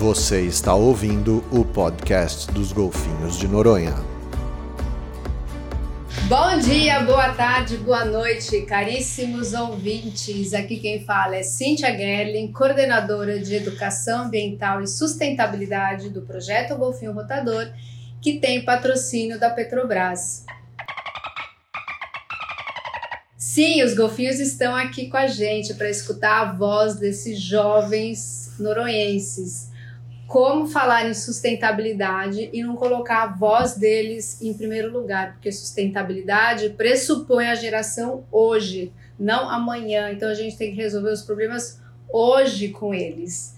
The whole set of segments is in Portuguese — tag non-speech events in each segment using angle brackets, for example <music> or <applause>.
Você está ouvindo o podcast dos Golfinhos de Noronha. Bom dia, boa tarde, boa noite, caríssimos ouvintes. Aqui quem fala é Cíntia Gerling, coordenadora de Educação Ambiental e Sustentabilidade do projeto Golfinho Rotador, que tem patrocínio da Petrobras. Sim, os golfinhos estão aqui com a gente para escutar a voz desses jovens noronhenses como falar em sustentabilidade e não colocar a voz deles em primeiro lugar, porque sustentabilidade pressupõe a geração hoje, não amanhã. Então a gente tem que resolver os problemas hoje com eles.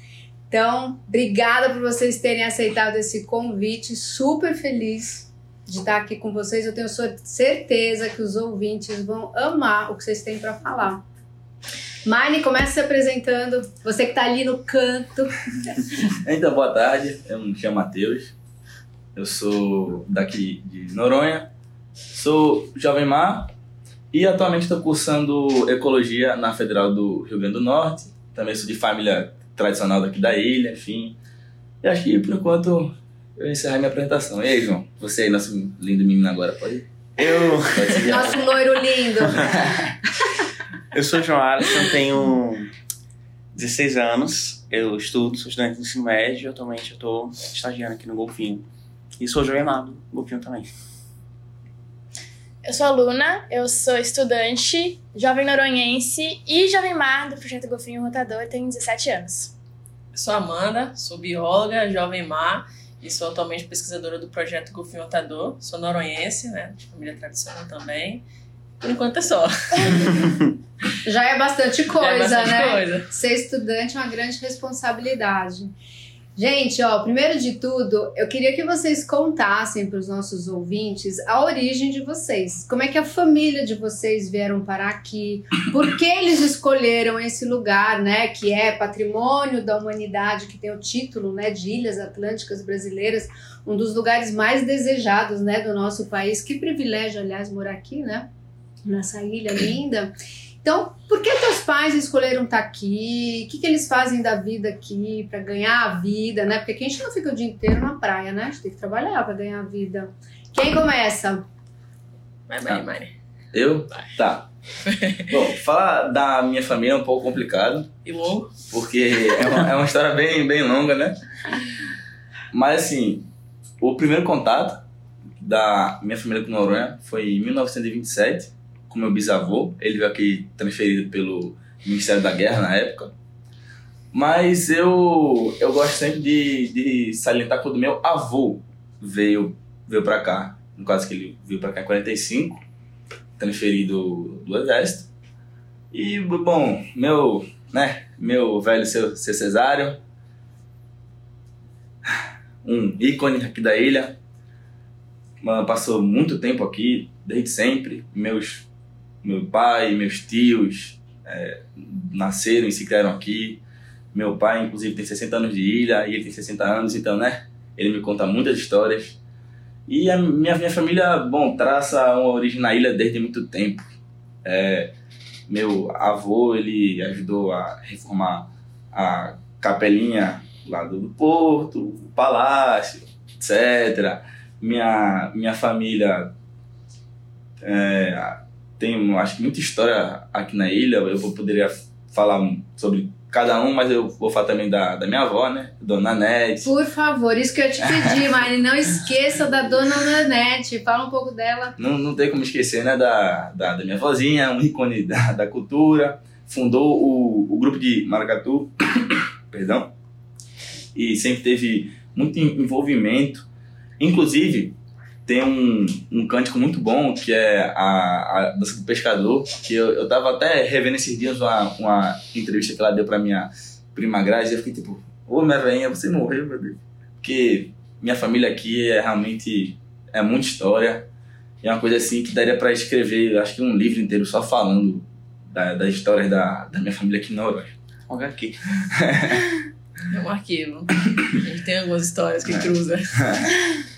Então, obrigada por vocês terem aceitado esse convite, super feliz de estar aqui com vocês. Eu tenho certeza que os ouvintes vão amar o que vocês têm para falar. Marne, começa se apresentando. Você que está ali no canto. então, boa tarde. Eu me chamo Matheus. Eu sou daqui de Noronha. Sou Jovem Mar e atualmente estou cursando Ecologia na Federal do Rio Grande do Norte. Também sou de família tradicional daqui da ilha, enfim. E acho que por enquanto eu encerrar minha apresentação. E aí, João? Você aí, nosso lindo menino agora, pode? Eu. Pode Nosso loiro lindo. <laughs> Eu sou João Alisson, tenho 16 anos, eu estudo, sou estudante de ensino médio, atualmente eu estou estagiando aqui no Golfinho. E sou João Amado, Golfinho também. Eu sou aluna, eu sou estudante, jovem noronhense e jovem mar do projeto Golfinho Rotador, tenho 17 anos. Eu sou Amanda, sou bióloga, jovem mar e sou atualmente pesquisadora do projeto Golfinho Rotador. Sou noronhense, né, de família tradicional também. Por enquanto é só. <laughs> Já é bastante coisa, Já é bastante né? coisa. Ser estudante é uma grande responsabilidade. Gente, ó, primeiro de tudo, eu queria que vocês contassem para os nossos ouvintes a origem de vocês. Como é que a família de vocês vieram parar aqui? Por que eles escolheram esse lugar, né, que é patrimônio da humanidade, que tem o título, né, de Ilhas Atlânticas Brasileiras, um dos lugares mais desejados, né, do nosso país. Que privilégio, aliás, morar aqui, né? Nessa ilha linda. Então, por que teus pais escolheram estar aqui? O que, que eles fazem da vida aqui para ganhar a vida, né? Porque aqui a gente não fica o dia inteiro na praia, né? A gente tem que trabalhar para ganhar a vida. Quem começa? Vai, Mari, Mari. Eu? Tá. Bom, falar da minha família é um pouco complicado, E longo? porque é uma, é uma história bem, bem longa, né? Mas assim, o primeiro contato da minha família com Noronha foi em 1927, com meu bisavô. Ele veio aqui transferido pelo Ministério da Guerra na época. Mas eu, eu gosto sempre de, de salientar quando meu avô veio, veio pra cá. No caso que ele veio pra cá em 45, transferido do Exército. E, bom, meu, né, meu velho seu, seu Cesário, um ícone aqui da ilha, passou muito tempo aqui, desde sempre. Meus, meu pai, meus tios é, nasceram e se criaram aqui. Meu pai, inclusive, tem 60 anos de ilha e ele tem 60 anos, então, né, ele me conta muitas histórias. E a minha, minha família, bom, traça uma origem na ilha desde muito tempo. É, meu avô, ele ajudou a reformar a capelinha lá do porto, o palácio, etc. Minha, minha família é, tem, acho que muita história aqui na ilha. Eu vou- poderia falar sobre cada um, mas eu vou falar também da, da minha avó, né? Dona Nete. Por favor, isso que eu te <laughs> pedir, Mari. Não esqueça da dona Nanete. Fala um pouco dela. Não, não tem como esquecer, né, da, da, da minha vozinha, um ícone da, da cultura. Fundou o, o grupo de Maracatu, <coughs> perdão, e sempre teve muito en- envolvimento. Inclusive, tem um, um cântico muito bom que é a, a dança do pescador, que eu, eu tava até revendo esses dias uma, uma entrevista que ela deu pra minha prima Grazi, e eu fiquei tipo, ô minha velhinha, você morreu, meu Deus. Porque minha família aqui é realmente, é muita história, é uma coisa assim que daria pra escrever, acho que um livro inteiro só falando da, das histórias da, da minha família aqui na Noronha. Olha aqui. É um arquivo. A gente tem algumas histórias que cruza. <laughs>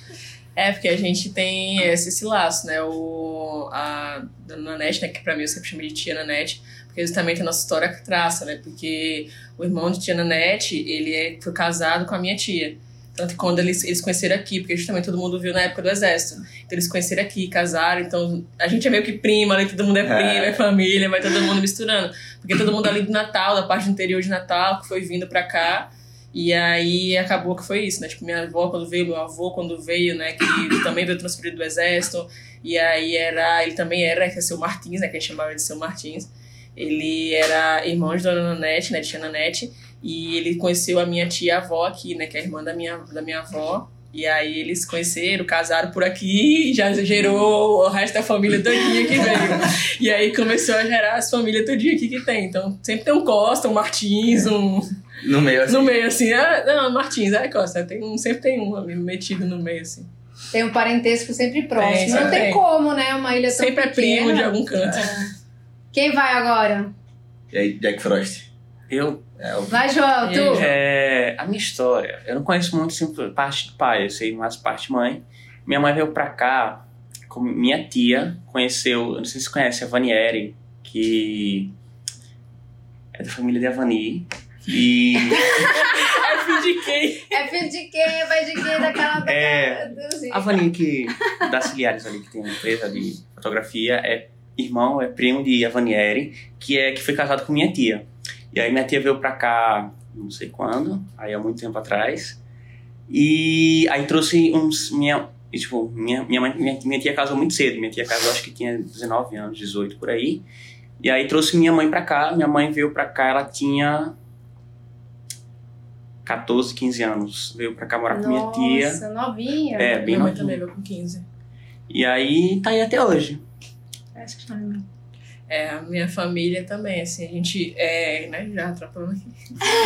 É, porque a gente tem esse, esse laço, né? O, a Dona Nanete, né? Que pra mim eu sempre chamei de tia Nanete. Porque justamente a nossa história traça, né? Porque o irmão de tia Nanete, ele é, foi casado com a minha tia. Tanto que quando eles, eles conheceram aqui, porque justamente todo mundo viu na época do exército. Então eles conheceram aqui, casaram, então a gente é meio que prima, ali todo mundo é prima, é, família, vai todo mundo misturando. Porque todo mundo ali do Natal, da parte do interior de Natal, que foi vindo pra cá. E aí acabou que foi isso, né? Tipo, minha avó quando veio, meu avô quando veio, né? Que também veio transferido do exército. E aí era, ele também era, que é seu Martins, né? Que a gente chamava de seu Martins. Ele era irmão de Dona Nanete, né? De Tia Nanete. E ele conheceu a minha tia-avó aqui, né? Que é a irmã da minha, da minha avó. E aí eles conheceram, casaram por aqui e <laughs> já gerou o resto da família todinha que veio. e aí começou a gerar as famílias todinha aqui que tem. Então sempre tem um Costa, um Martins, um... No meio, assim. No meio, assim. Ah, não, Martins, é Costa. Tem um, sempre tem um metido no meio, assim. Tem um parentesco sempre próximo. não tem, tem como, né? Uma ilha tão Sempre pequena. é primo de algum canto. É. Quem vai agora? E aí, Jack Frost? Eu É, o... Vai, João, tu. É, a minha história, eu não conheço muito assim, parte do pai, eu sei mais parte mãe. Minha mãe veio pra cá, com minha tia conheceu, eu não sei se você conhece a Vanieri, que é da família de Avani. E <laughs> É filho de quem? É filho de quem? Vai de quem? Daquela. É. a Vani, que da Ciliares ali, que tem uma empresa de fotografia, é irmão, é primo de Avanieri, que, é, que foi casado com minha tia. E aí minha tia veio pra cá, não sei quando, aí há muito tempo atrás. E aí trouxe uns. Minha, e, tipo, minha, minha, mãe, minha, minha tia casou muito cedo. Minha tia casou, acho que tinha 19 anos, 18 por aí. E aí trouxe minha mãe pra cá. Minha mãe veio pra cá, ela tinha 14, 15 anos. Veio pra cá morar com minha tia. Nossa, novinha. É, bem Minha mãe novinha. também veio com 15. E aí tá aí até hoje. Essa história é minha. É, a minha família também, assim, a gente é, né, já atrapalhando aqui.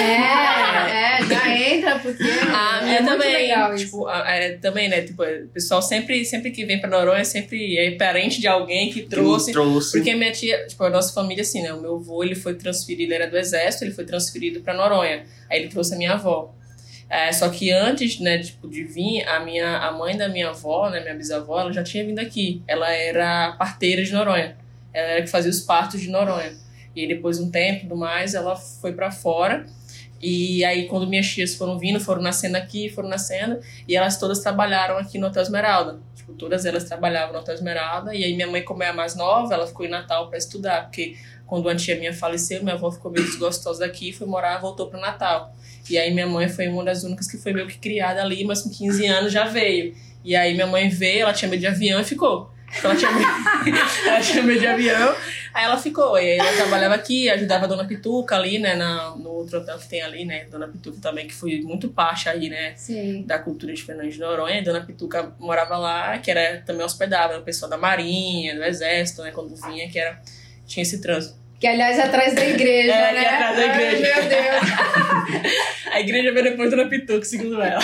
É, é, já entra, porque. <laughs> A minha é muito também, legal isso. tipo, a- é, também, né, tipo, o pessoal sempre, sempre que vem pra Noronha, sempre é parente de alguém que trouxe. trouxe. Porque minha tia, tipo, a nossa família, assim, né, o meu avô, ele foi transferido, ele era do exército, ele foi transferido pra Noronha. Aí ele trouxe a minha avó. É, só que antes, né, tipo, de vir, a minha, a mãe da minha avó, né, minha bisavó, ela já tinha vindo aqui. Ela era parteira de Noronha. Era que fazia os partos de Noronha. E depois de um tempo, do mais, ela foi pra fora. E aí, quando minhas tias foram vindo, foram nascendo aqui, foram nascendo, e elas todas trabalharam aqui no Hotel Esmeralda. Tipo, todas elas trabalhavam no Hotel Esmeralda, e aí minha mãe, como é a mais nova, ela ficou em Natal para estudar, porque quando uma tia minha faleceu, minha avó ficou meio desgostosa daqui, foi morar, voltou para Natal. E aí minha mãe foi uma das únicas que foi meio que criada ali, mas com 15 anos já veio. E aí minha mãe veio, ela tinha medo de avião e ficou. Então ela tinha medo, <laughs> ela tinha medo de avião, aí ela ficou. E aí ela trabalhava aqui, ajudava a Dona Pituca ali, né, na, no outro hotel que tem ali, né, Dona Pituca também, que foi muito parte aí, né, Sim. da cultura de Fernandes de Noronha. A Dona Pituca morava lá, que era também hospedava o pessoal da Marinha, do Exército, né, quando vinha, que era tinha esse trânsito. Que aliás é atrás da igreja, É, né? é atrás da igreja. Ai, meu Deus. <laughs> A igreja veio depois Dona Pituca, segundo ela.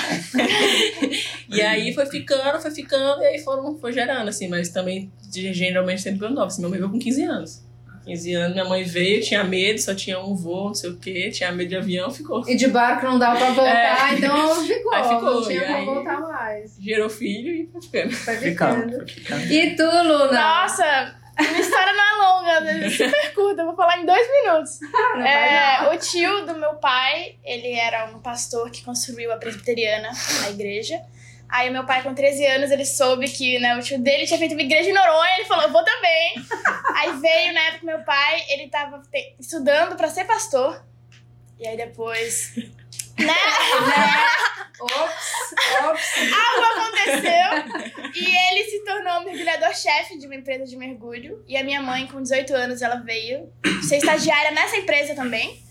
e aí foi ficando, foi ficando, e aí foram, foi gerando, assim, mas também de- geralmente sempre pelo novo. Assim, minha mãe veio com 15 anos. 15 anos, minha mãe veio, tinha medo, só tinha um voo, não sei o quê, tinha medo de avião, ficou. E de barco não dava pra voltar, É. então ficou. Aí ficou, não tinha como aí- voltar mais. Gerou filho e foi ficando. foi ficando. E tu, Luna? Nossa, minha história não é longa, é super curta, eu vou falar em dois minutos. <laughs> Não É, o tio do meu pai, ele era um pastor que construiu a presbiteriana, a igreja. Aí meu pai, com 13 anos, ele soube que né, o tio dele tinha feito uma igreja em Noronha, ele falou, eu vou também. <laughs> Aí veio, na época, meu pai, ele tava te- estudando pra ser pastor. E aí depois... Né? <laughs> Ops, ops. Algo aconteceu e ele se tornou mergulhador-chefe de uma empresa de mergulho. E a minha mãe, com 18 anos, ela veio ser estagiária nessa empresa também.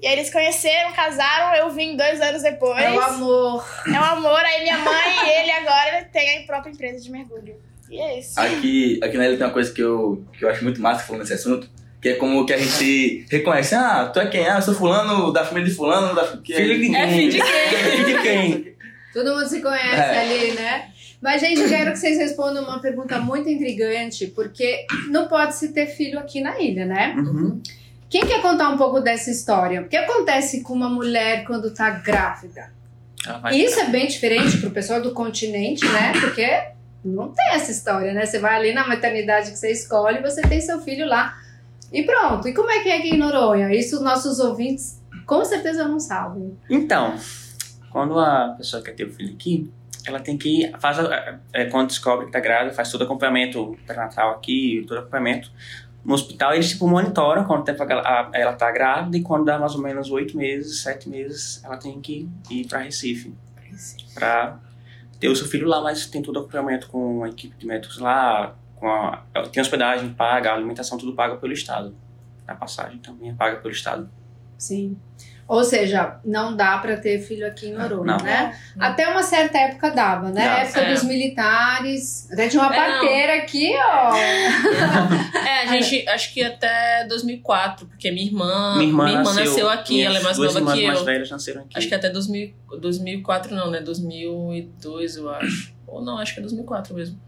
E aí eles conheceram, casaram, eu vim dois anos depois. É o amor. É um amor, aí minha mãe e ele agora têm a própria empresa de mergulho. E é isso. Aqui, aqui na ilha tem uma coisa que eu, que eu acho muito massa falando nesse assunto, que é como que a gente reconhece, ah, tu é quem? Ah, eu sou fulano da família de fulano, da que Filho de É filho de quem? <laughs> Filho de quem? Todo mundo se conhece É. ali, né? Mas, gente, eu quero que vocês respondam uma pergunta muito intrigante, porque não pode se ter filho aqui na ilha, né? Uhum. Quem quer contar um pouco dessa história? O que acontece com uma mulher quando tá grávida? Isso é bem diferente pro pessoal do continente, né? Porque não tem essa história, né? Você vai ali na maternidade que você escolhe e você tem seu filho lá. E pronto. E como é que é aqui em Noronha? Isso os nossos ouvintes com certeza não sabem. Então, quando a pessoa quer ter o filho aqui, ela tem que faz a- é, quando descobre que tá grávida, faz todo acompanhamento pré-natal aqui, todo acompanhamento. No hospital eles tipo monitoram quanto tempo ela, ela tá grávida e quando dá mais ou menos oito meses, sete meses, ela tem que ir para Recife para ter o seu filho lá, mas tem todo acompanhamento com a equipe de médicos lá, com a, tem hospedagem paga, a alimentação tudo paga pelo estado. A passagem também é paga pelo estado. Sim. Ou seja, não dá pra ter filho aqui em Noronha, Não. né? Não. Até uma certa época dava, né? Dava. época É. dos militares. Até tinha uma É, não. parteira aqui, ó. <laughs> É, a gente, acho que até 2004, porque minha irmã, Minha irmã, nasceu, aqui, minhas ela é mais nova irmãs que mais eu. velhas nasceram aqui. Acho que até 2000, 2004 não, né? 2002, eu acho. Ou não, acho que é 2004 mesmo.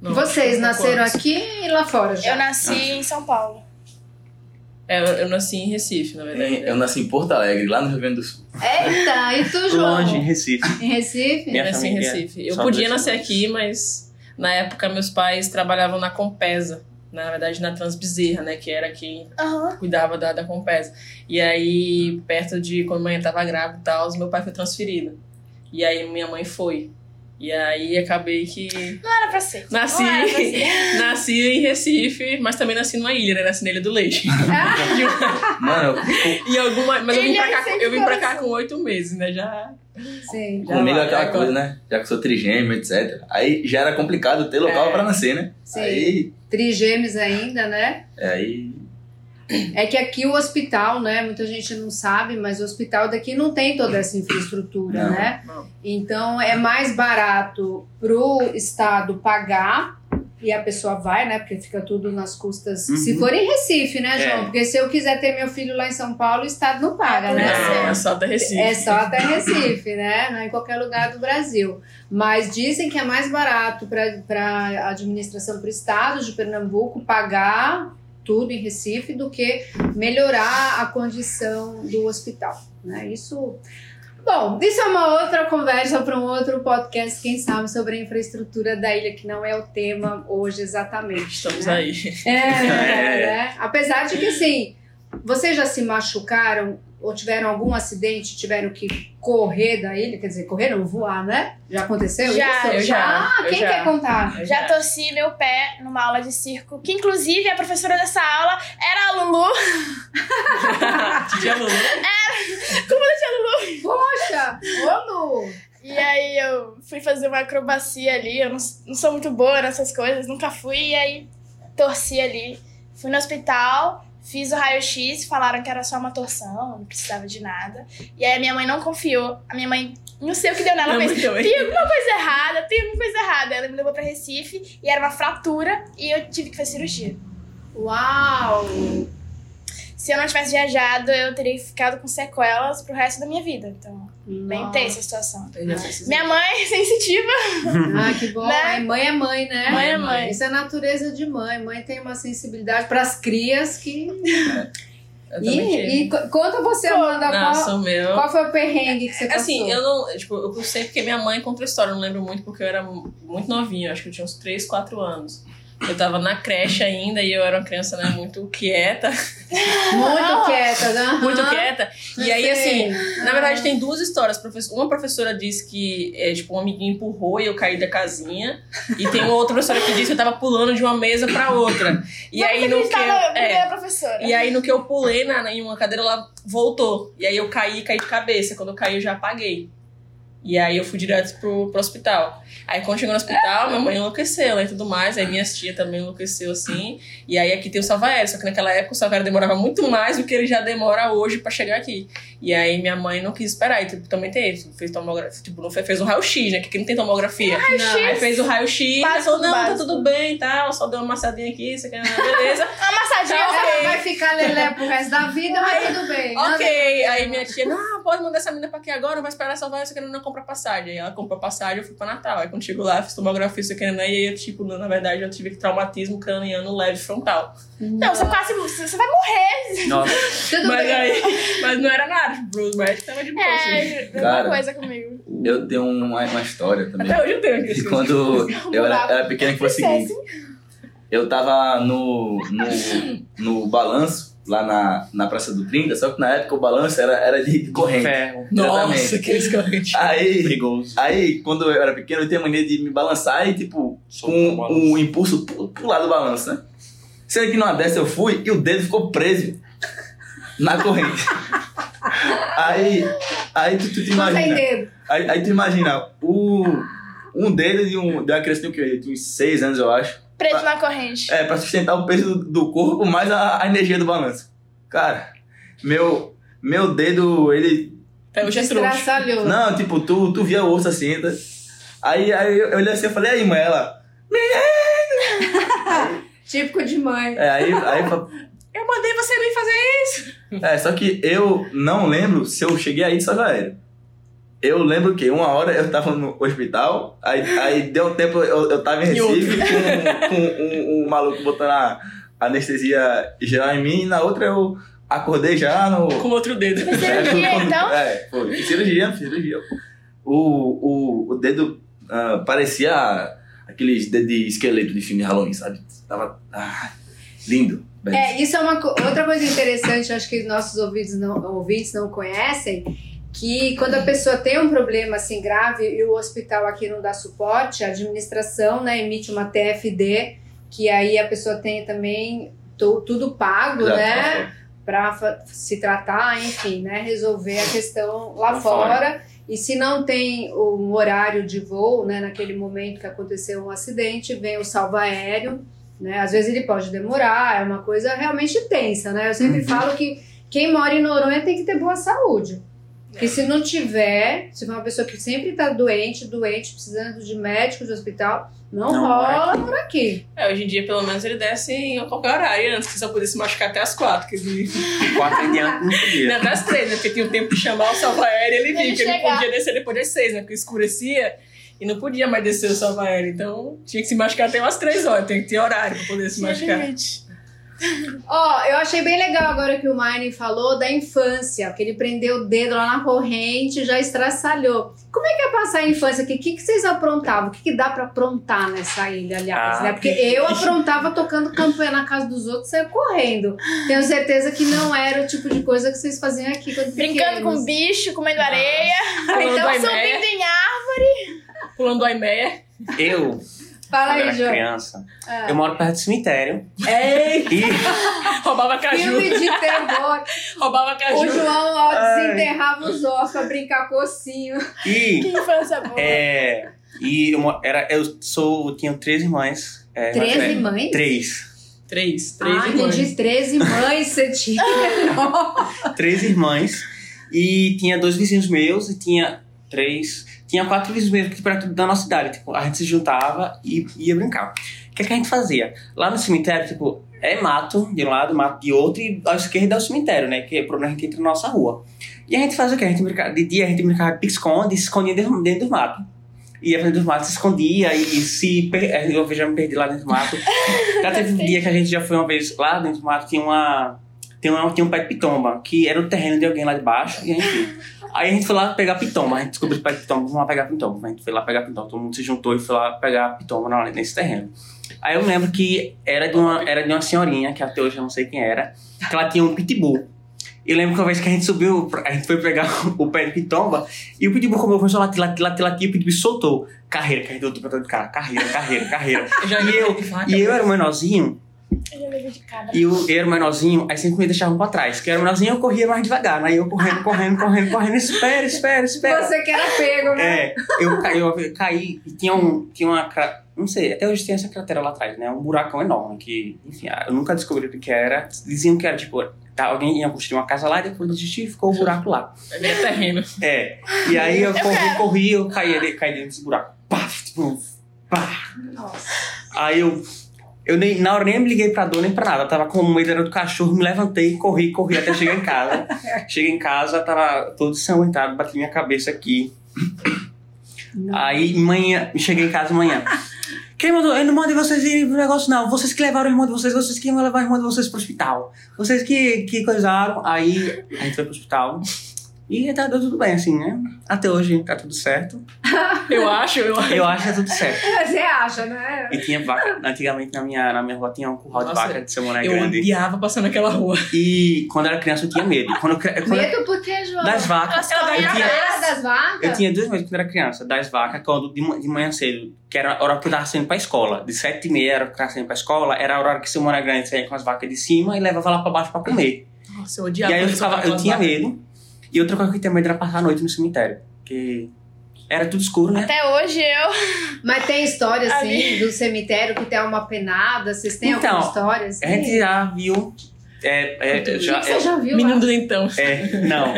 Não, Vocês é nasceram antes. aqui e lá fora já. Eu nasci em São Paulo. É, eu, eu nasci em Recife, na verdade. Eu nasci em Porto Alegre, lá no Rio Grande do Sul. Eita, e tu, João? Longe, em Recife. Em Recife? Minha Eu nasci em família Recife. Eu podia nascer aqui, mas na época meus pais trabalhavam na Compesa. Na verdade, na Transbezerra, né? Que era quem Aham. cuidava da, da Compesa. E aí, perto de quando a mãe tava grávida e tal, meu pai foi transferido. E aí minha mãe foi. E aí acabei que Não era pra ser. nasci, pra ser. <laughs> nasci em Recife, mas também nasci numa ilha, né? Nasci na Ilha do Leite. <laughs> Mano, e alguma, mas eu vim pra cá, sem eu vim pra cá com oito meses, né? Já. Sim. Já comigo é aquela já coisa, né? Já que eu sou trigêmeo, etc. Aí já era complicado ter local É. pra nascer, né? Sim. Aí, Trigêmeos ainda, né? é, aí É que aqui o hospital, né? Muita gente não sabe, mas o hospital daqui não tem toda essa infraestrutura, Não. né? Não. Então é mais barato pro Estado pagar e a pessoa vai, né? Porque fica tudo nas custas. Uhum. Se for em Recife, né, João? É. Porque se eu quiser ter meu filho lá em São Paulo, o Estado não paga, né? Não, é só da Recife. É só até Recife, né? Não é em qualquer lugar do Brasil. Mas dizem que é mais barato para a administração, para o estado de Pernambuco pagar tudo em Recife do que melhorar a condição do hospital. Né? Isso. Bom, isso é uma outra conversa para um outro podcast, quem sabe, sobre a infraestrutura da ilha, que não é o tema hoje exatamente. Estamos né? aí. É, <laughs> É. né? Apesar de que, assim, vocês já se machucaram ou tiveram algum acidente, tiveram que correr da ilha? Quer dizer, correr não, voar, né? Já aconteceu Já, isso? eu já, Ah, eu quem já. quer contar? Eu Já torci meu pé numa aula de circo, que inclusive a professora dessa aula era a Lulu. <laughs> Tia Lulu. Como eu tinha Lulu? Poxa, ô Lu! E aí eu fui fazer uma acrobacia ali, eu não, não sou muito boa nessas coisas, nunca fui, e aí torci ali. Fui no hospital, fiz o raio-x, falaram que era só uma torção, não precisava de nada. E aí a minha mãe não confiou. A minha mãe, não sei o que deu nela, Minha mas tem alguma coisa errada, tem alguma coisa errada. Ela me levou pra Recife e era uma fratura e eu tive que fazer cirurgia. Uau! Se eu não tivesse viajado, eu teria ficado com sequelas pro resto da minha vida. Então, bem Nossa. tensa a situação. Minha mãe é sensitiva. Ah, que bom. Né? Mãe é mãe, né? Mãe é mãe. Isso é a natureza de mãe. Mãe tem uma sensibilidade para as crias que. <laughs> Eu também tive. E, e co- conta você, Amanda, qual, Nossa, o meu. qual foi o perrengue que você passou? Assim, eu não. Tipo, eu sei porque minha mãe conta a história, eu não lembro muito porque eu era muito novinha, acho que eu tinha uns 3, 4 anos. Eu tava na creche ainda e eu era uma criança, né, muito quieta. Muito quieta, aham. Muito quieta. E aí, Sei. assim, na verdade, tem duas histórias. Uma professora disse que, é, tipo, um amiguinho empurrou e eu caí da casinha. E tem uma outra professora que disse que eu tava pulando de uma mesa pra outra. E aí, no que. na é, professora. E aí, no que eu pulei na, em uma cadeira, ela voltou. E aí, eu caí, caí de cabeça. Quando eu caí, eu já apaguei. E aí, eu fui direto pro, pro hospital. Aí, quando chegou no hospital, minha mãe enlouqueceu né, e tudo mais. Aí, minhas tia também enlouqueceu, assim. E aí, aqui tem o salva-aéreo. Só que naquela época, o salva-aéreo demorava muito mais do que ele já demora hoje pra chegar aqui. E aí, minha mãe não quis esperar. E, tipo, também teve. Fez tomografia. Tipo, não fez, fez um raio-x, né? Que aqui não tem tomografia. Não. Aí, fez o raio-x. Falou, não, básico. tá tudo bem e tal. Só deu uma massadinha aqui, isso aqui, beleza. <laughs> Uma massadinha. Tá, Ela ok. vai ficar lelé pro resto da vida, mas tudo bem. Nada- Ok, aí minha tia, não, pode mandar essa menina pra aqui agora, vai esperar salvar isso querendo não comprar passagem. Aí ela comprou passagem, eu fui pra Natal. Aí quando chegou lá, fiz tomografia, isso querendo, aí eu, tipo, na verdade, eu tive traumatismo craniano leve frontal. Não, você quase. Você vai morrer. Nossa, <laughs> mas bem. aí, mas não era nada, tipo, os médicos tava de boa, assim. É, Cara. coisa comigo. eu tenho uma, uma história também. Até hoje eu tenho aqui. E assim. quando <laughs> eu era, era pequeno que foi o seguinte. eu tava no, no, no balanço, lá na, na Praça do 30, só que na época o balanço era, era de corrente. Ferro. Nossa, Exatamente. aqueles correntes. <laughs> Aí, Perigoso. aí, quando eu era pequeno, eu tinha mania de me balançar e, tipo, com balanço. o impulso pu- pular do balanço, né? Sendo que numa dessa eu fui e o dedo ficou preso na corrente. <laughs> aí, aí tu, tu te imagina. dedo. Aí, aí tu imagina, o, um dedo de, um, de uma criança de, de uns 6 anos, eu acho. Preso na corrente. É, pra sustentar o peso do, do corpo mais a, a energia do balanço. Cara, meu, meu dedo, ele. É trouxa. Estraçalhou. Não, tipo, tu, tu via o osso assim, tá? Aí, aí eu olhei assim e falei, aí, mãe, ela. <laughs> Típico de mãe. É, aí, aí Eu mandei você vir fazer isso. É, só que eu não lembro se eu cheguei aí de Salve Aéreo. Eu lembro que uma hora eu tava no hospital, aí, aí deu um tempo, eu, eu tava em. Recife com, com um, um maluco botando a anestesia geral em mim, e na outra eu acordei já no. Com outro dedo. Cirurgia, É, então? É, foi. Cirurgia, cirurgia. O, o, o dedo ah, parecia aqueles dedos de esqueleto de filme Halloween, sabe? Tava ah, lindo. belíssimo. É, isso é uma outra coisa interessante, acho que nossos ouvintes não, ouvintes não conhecem, que quando a pessoa tem um problema assim grave e o hospital aqui não dá suporte, a administração né, emite uma TFD, que aí a pessoa tem também tu- tudo pago, Já, né? para se tratar, enfim, né, resolver a questão lá Lá fora. E se não tem um horário de voo, né, naquele momento que aconteceu um acidente, vem o salva aéreo, né? Às vezes ele pode demorar, é uma coisa realmente tensa, né? Eu sempre falo que quem mora em Noronha tem que ter boa saúde. Porque se não tiver, se for uma pessoa que sempre está doente, doente, precisando de médico, de hospital, não, Não rola por aqui. É, hoje em dia, pelo menos, ele desce em qualquer horário. Antes que só podia se machucar até as quatro. Que ele... <laughs> Quatro em diante não podia. Não, até as três, né? Porque tinha o tempo de chamar o salva aéreo ele vinha. Ele Porque ele chegar. podia descer depois das seis, né? Porque escurecia e não podia mais descer o salva aéreo. Então tinha que se machucar até umas três horas. Tem que ter horário pra poder se machucar. limite. <laughs> Ó, eu achei bem legal agora que o Mine falou da infância, que ele prendeu o dedo lá na corrente e já estraçalhou. Como é que é passar a infância aqui? O que, que vocês aprontavam? O que, que dá pra aprontar nessa ilha, aliás? Ah. né? Porque eu aprontava tocando campanha na casa dos outros e saia correndo. Tenho certeza que não era o tipo de coisa que vocês faziam aqui quando Brincando com pequenos. bicho, comendo areia, Pulando Então, do subindo em ar. Pulando do Aimeia. Eu, Fala quando aí, era João. criança, Ah. eu moro perto do cemitério. Ei, E <laughs> Roubava caju. filme de terror. Roubava O caju. João ó, desenterrava os ossos pra brincar com ossinho. E, <laughs> Que infância boa. é, e eu, era, eu sou, eu tinha três irmãs. É, mais 13 velhas. mães? Três. Três. Três ah, irmãs. entendi. 13 mães você tinha. <laughs> Três irmãs. E tinha dois vizinhos meus e tinha três. Tinha quatro vizinhos que perto da nossa idade. Tipo, a gente se juntava e ia brincar. O que, é que a gente fazia? Lá no cemitério, tipo, é mato de um lado, mato de outro, e à esquerda é o cemitério, né? Que é por onde a gente entra na nossa rua. E a gente fazia o quê? A gente brincava, de dia a gente brincava de pique-esconde e se escondia dentro, dentro do mato. Ia pra dentro do mato, se escondia e se. per- Eu já me perdi lá dentro do mato. <laughs> Já teve um dia que a gente já foi uma vez lá dentro do mato, tinha uma. Tinha, uma, tinha um pé de pitomba, que era o terreno de alguém lá de baixo, e a gente. <laughs> Aí a gente foi lá pegar pitomba, a gente descobriu o pé de pitomba, vamos lá pegar pitomba. A gente foi lá pegar pitomba, todo mundo se juntou e foi lá pegar pitomba na- nesse terreno. Aí eu lembro que era de, uma, era de uma senhorinha, que até hoje eu não sei quem era, que ela tinha um pitbull. Eu lembro que uma vez que a gente subiu, a gente foi pegar <laughs> o pé de pitomba, e o pitbull começou a latir, latir, latir, latir, e o pitbull soltou. Carreira, carreira, do pra cara, carreira, carreira, carreira. <laughs> E eu- E eu era o menorzinho, Eu já levei de cabra. e eu, eu era o menorzinho, aí sempre me deixavam pra trás. Que era o menorzinho, eu corria mais devagar. Aí eu correndo, correndo, correndo, correndo. Espera, espera, espera. Você que era pego, né? É, eu, ca- eu caí e tinha, um, tinha uma. Não sei, até hoje tem essa cratera lá atrás, né? Um buracão enorme que, enfim, eu nunca descobri o que era. Diziam que era tipo. Tá, alguém ia construir uma casa lá e depois desistiu e ficou o buraco lá. É meio terreno. É. E aí eu <laughs> corri, corri, eu caí, ali- caí dentro desse buraco. Pá, tipo, pá. Nossa. Aí eu. Eu nem, na hora nem me liguei pra dor nem pra nada. Eu tava com medo era do cachorro, me levantei, corri, corri até chegar em casa. <laughs> Cheguei em casa, tava todo ensanguentado, bati minha cabeça aqui. Aí manhã, cheguei em casa amanhã. <laughs> Quem mandou? Eu não mandei vocês irem pro negócio, não. Vocês que levaram o irmão de vocês, vocês que iam levar o irmão de vocês pro hospital. Vocês que, que coisaram. Aí a gente foi pro hospital. E tá deu tudo bem, assim, né? Até hoje tá tudo certo. <laughs> Eu acho, eu acho. Eu acho que tá tudo certo. Você acha, né? E tinha vaca, antigamente na minha, na minha rua tinha um curral de Nossa, vaca de Semana Eu Grande. odiava passar naquela rua. E quando eu era criança eu tinha medo. Quando eu, quando eu- Medo por quê, João? das vacas. Elas Eu tinha, das vacas? eu tinha dois meses quando eu era criança, das vacas, quando de, de manhã cedo, que era a hora que eu tava saindo pra escola. De sete e meia era que eu tava saindo pra escola, era a hora que Semana Grande saía com as vacas de cima e levava lá pra baixo pra comer. Nossa, eu odiava. e aí eu, ficava, eu tinha vacas. medo. E outra coisa que eu tinha medo era passar a noite no cemitério. Porque era tudo escuro, né? Até hoje eu. Mas tem história, <laughs> assim, do cemitério que tem uma penada? Vocês têm Então, alguma história, assim? A gente já viu. É, é, já, que você já viu? Menino lá? do dentão. É, não.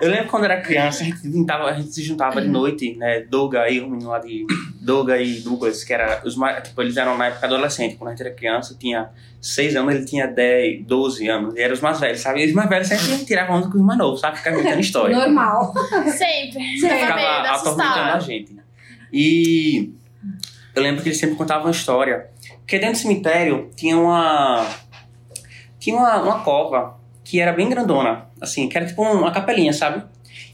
Eu lembro quando era criança, a gente, juntava, a gente se juntava de noite, né? Doga e o menino lá de. Doga e Douglas, que era os mais. Tipo, eles eram na época adolescente. Quando a gente era criança, tinha 6 anos, ele tinha 10, 12 anos. E eram os mais velhos, sabe? E os mais velhos sempre tiravam onda com os mais novos, sabe? Ficavam inventando história. Normal. Sempre. Sempre. Ficava Ficava atormentando a gente. E eu lembro que eles sempre contavam uma história. Porque dentro do cemitério tinha uma. Tinha uma, uma cova que era bem grandona, assim, que era tipo uma capelinha, sabe?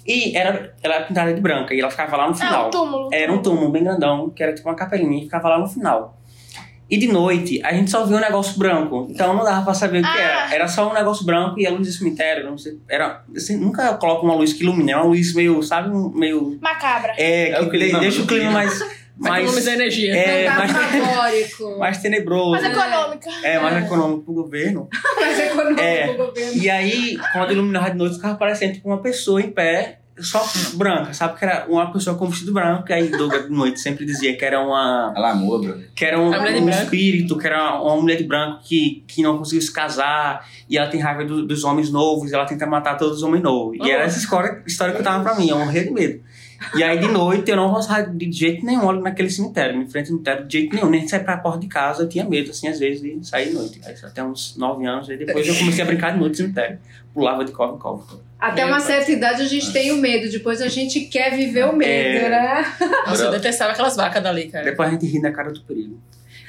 E era, ela era pintada de branca e ela ficava lá no Ah, final. um túmulo. Era um túmulo bem grandão, que era tipo uma capelinha e ficava lá no final. E de noite, a gente só via um negócio branco. Então não dava pra saber o que Ah. era. Era só um negócio branco e a luz do cemitério, não sei. Era. Você nunca coloca uma luz que ilumina, é uma luz meio, sabe, meio. Macabra. É, É o que clima, deixa o clima clima. <laughs> mais. Mas mais economizar energia. <laughs> É, Fantasmagórico. mais tenebroso. Mas econômica. É, mais econômico pro governo. <laughs> Mais econômico É. do governo. E aí, quando iluminava de noite, ficava parecendo uma pessoa em pé, só branca, sabe? Que era uma pessoa com vestido branco, e aí Douglas de noite sempre dizia que era uma. Ela amor, brother. que era um, um espírito, que era uma mulher de branco que, que não conseguiu se casar, e ela tem raiva do- dos homens novos, e ela tenta matar todos os homens novos. E era essa história, história que eu tava pra mim, eu morria de medo. E aí de noite eu não gostava de jeito nenhum ali naquele cemitério, em frente ao cemitério, de jeito nenhum, nem sair pra porta de casa, eu tinha medo, assim, às vezes, de sair de noite. Aí até uns nove anos, aí depois eu comecei a brincar de noite no cemitério. Pulava de cova em cova. Até uma certa idade a gente tem o medo, depois a gente quer viver o medo, É. né? Nossa, eu detestava aquelas vacas dali, cara. Depois a gente ri na cara do perigo.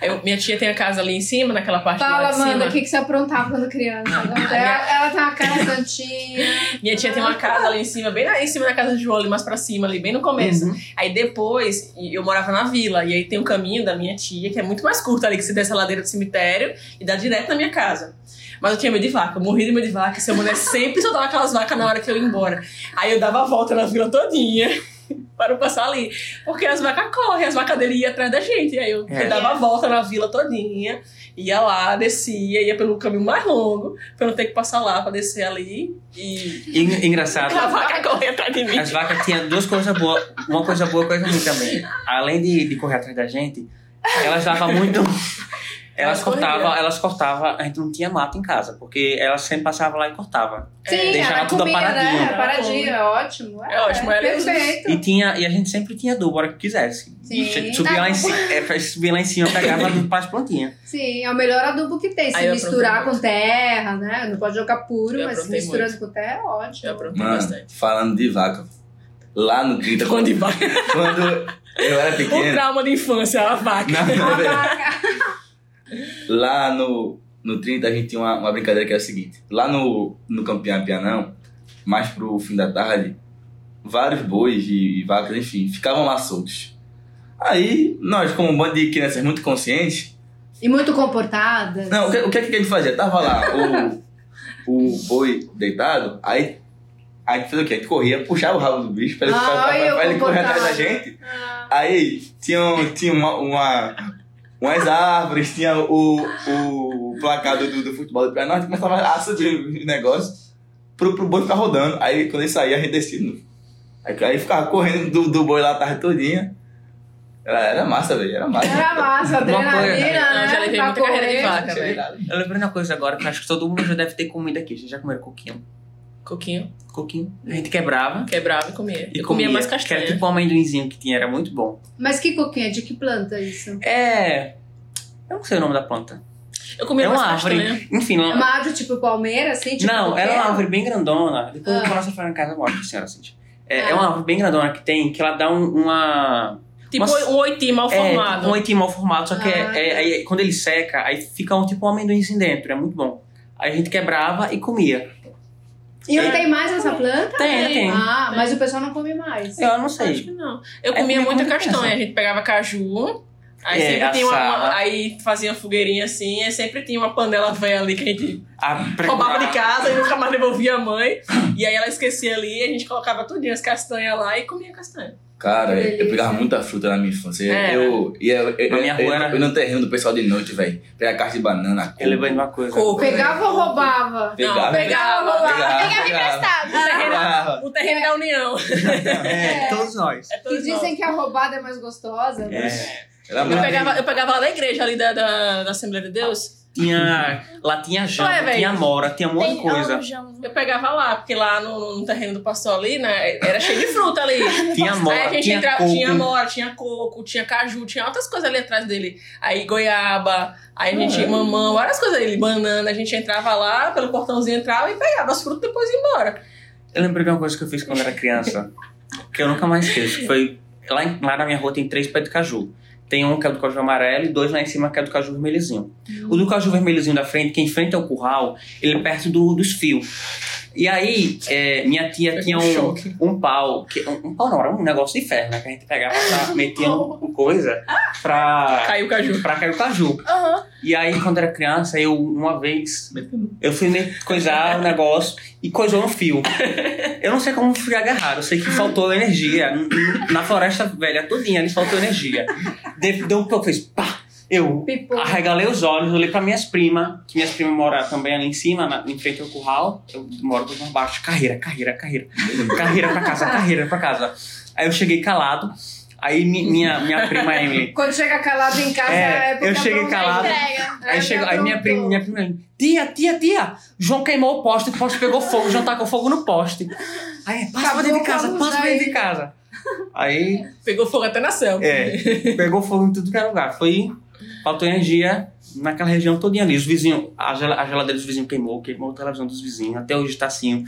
Eu- minha tia tem a casa ali em cima, naquela parte lá Fala, de cima. Amanda, o que, que você aprontava quando criança? Ela, ela tem uma cara santinha. <laughs> Minha tia tem uma casa ali em cima, bem lá em cima da casa de João, ali mais pra cima, ali, bem no começo. Uhum. Aí depois, eu morava na vila, e aí tem um caminho da minha tia, que é muito mais curto ali, que você desce a ladeira do cemitério e dá direto na minha casa. Mas eu tinha medo de vaca, eu morri de medo de vaca, e seu mulher sempre soltava aquelas vacas na hora que eu ia embora. Aí eu dava a volta na vila todinha. <laughs> Para não passar ali. Porque as vacas correm, as vacas dele iam atrás da gente. E aí eu, É. dava a volta na vila todinha, ia lá, descia, ia pelo caminho mais longo, pra eu não ter que passar lá pra descer ali. E engraçado, <laughs> a vaca correr atrás de mim. As vacas tinham duas coisas boas. Uma coisa boa e coisa ruim também. Além de, de correr atrás da gente, elas davam muito. Elas Elas cortavam, elas cortavam, a gente não tinha mato em casa, porque elas sempre passavam lá e cortavam. Sim, deixava tudo comia, paradinho. né? Paradinho, é ótimo. É ótimo, é perfeito. E, tinha, e a gente sempre tinha adubo, a hora que quisesse. Sim. Subia lá, em, é, subia lá em cima, pegava adubo <laughs> para as plantinhas. Sim, é o melhor adubo que tem. Se Aí misturar com terra, né? Não pode jogar puro, mas aprontei misturando com terra é ótimo. Eu aprontei Mano, bastante. falando de vaca. Lá no 30, Quando de vaca. quando eu era O pequeno. trauma de infância, a vaca. Não, não, A vaca. Lá no, no 30 a gente tinha uma, uma brincadeira que era a seguinte. Lá no, no Campeão Pianão, mais pro fim da tarde, vários bois e, e vacas, enfim, ficavam lá soltos. Aí, nós, como um bando de crianças muito conscientes, E muito comportada. não, o que, o que, que a gente fazia? Tava lá o, o boi deitado, aí a gente fazia o quê? A gente corria, puxava o rabo do bicho pra ele, pra- pra- eu pra ele correr atrás da gente. Aí tinha, tinha uma, uma- umas árvores, tinha o, o placar do, do futebol do Piauí, nós começava a subir o negócio pro, pro boi ficar rodando. Aí quando ele saía, a gente descia. Aí, aí ficava correndo do, do boi lá a tarde todinha. Era, era massa, velho, era massa. Era massa, coisa- adrenalina, Não, né? já levei Pra muita carreira de correr. vaca, velho. Eu lembrei de uma coisa agora que eu acho que todo mundo já deve ter comido aqui. Vocês já comeram coquinho? Coquinho, Coquinho. A gente quebrava. quebrava e comia. E eu comia, mais Que era castanha. tipo um amendoinzinho que tinha, era muito bom. Mas que coquinha? De que planta isso? É. Eu não sei o nome da planta. Eu comia é uma árvore. castanha. Enfim, É não, uma árvore tipo palmeira, assim? Tipo não era uma árvore bem grandona. Depois Ah. eu vou nossa em casa mostra, senhora Cintia. É, Ah. é uma árvore bem grandona que tem, que ela dá um- uma. Tipo Uma- um oitinho mal É, formado. um oitinho mal formado, só que é- Ah, é- aí, quando ele seca, aí fica um tipo um amendoinzinho dentro, é muito bom. Aí a gente quebrava e comia. E não tem mais essa planta? Tem, tem. Ah, mas o pessoal não come mais. Eu não Acho sei. que não. Eu É, comia comia muita castanha. criança. A gente pegava caju. Aí É, sempre tinha uma, uma- Aí fazia uma fogueirinha assim, aí sempre tinha uma panela velha ali que a gente A roubava de casa e nunca mais devolvia a mãe. E aí ela esquecia ali, a gente colocava tudinho as castanhas lá e comia castanha. Cara, Que eu pegava muita fruta na minha infância. É. Eu ia eu, eu, Na minha eu, rua eu, era- eu no terreno do pessoal de noite, velho. Pegar caixa de banana, Eu lembrei de uma coisa. Coco. Pegava ou roubava? Pegava, Não, pegava, pegava, Pegava emprestado. pegava. O terreno da União. É, todos nós. É Que todos dizem nós. que a roubada é mais gostosa. né? É. Era Eu pegava, eu pegava lá da igreja, ali da, da, da Assembleia de Deus. Tinha. Lá tinha jamba, Ué, tinha mora, tinha um monte de coisa. Eu pegava lá, porque lá no, no terreno do pastor ali, né, era cheio de fruta ali. <laughs> Tinha Aí a mora, gente tinha entrava, coco. tinha mora, tinha coco, tinha caju, tinha outras coisas ali atrás dele. Aí goiaba, aí a gente, mamão, várias coisas ali, banana. A gente entrava lá, pelo portãozinho entrava e pegava as frutas e depois ia embora. Eu lembrei de uma coisa que eu fiz quando era criança, que eu nunca mais esqueço. que Foi lá, em- lá na minha rua tem três pés de caju. Tem um que é do caju amarelo e dois lá em cima que é do caju vermelhozinho. O do caju vermelhozinho da frente, que enfrenta o curral, ele é perto do, dos fios. E aí, é, minha tia tinha um um, um pau, que, um, um pau não, era um negócio de ferro, né? Que a gente pegava, pra, <laughs> metia um, coisa pra, Caiu o caju. pra cair o caju. Aham. E aí, quando era criança, eu, uma vez, eu fui me coisar o negócio e coisou no fio. <laughs> Eu não sei como fui agarrado, eu sei que faltou energia. Na floresta velha todinha ali faltou energia. De- Deu um pouco, fez pá! Eu arregalei os olhos, olhei pra minhas primas, que minhas primas moram também ali em cima, na, em frente ao curral. Eu moro por baixo. Carreira, carreira, carreira. Carreira pra casa, carreira pra casa. Aí eu cheguei calado. Aí mi- minha, minha prima Emily. Quando chega calado em casa, É, é, porque eu cheguei aprontou. calado. Entrega. É, Aí, chegou, aí minha prima, minha prima, tia, tia, tia, João queimou o poste, o poste pegou fogo, o João tacou fogo no poste. Aí, passa Acabou dentro de casa, passa pra dentro de casa. Aí, Pegou fogo até na selva. é, pegou fogo em tudo que era lugar. Foi, faltou energia naquela região todinha ali. Os vizinhos, a, gel- a geladeira dos vizinhos queimou, queimou a televisão dos vizinhos. Até hoje tá assim,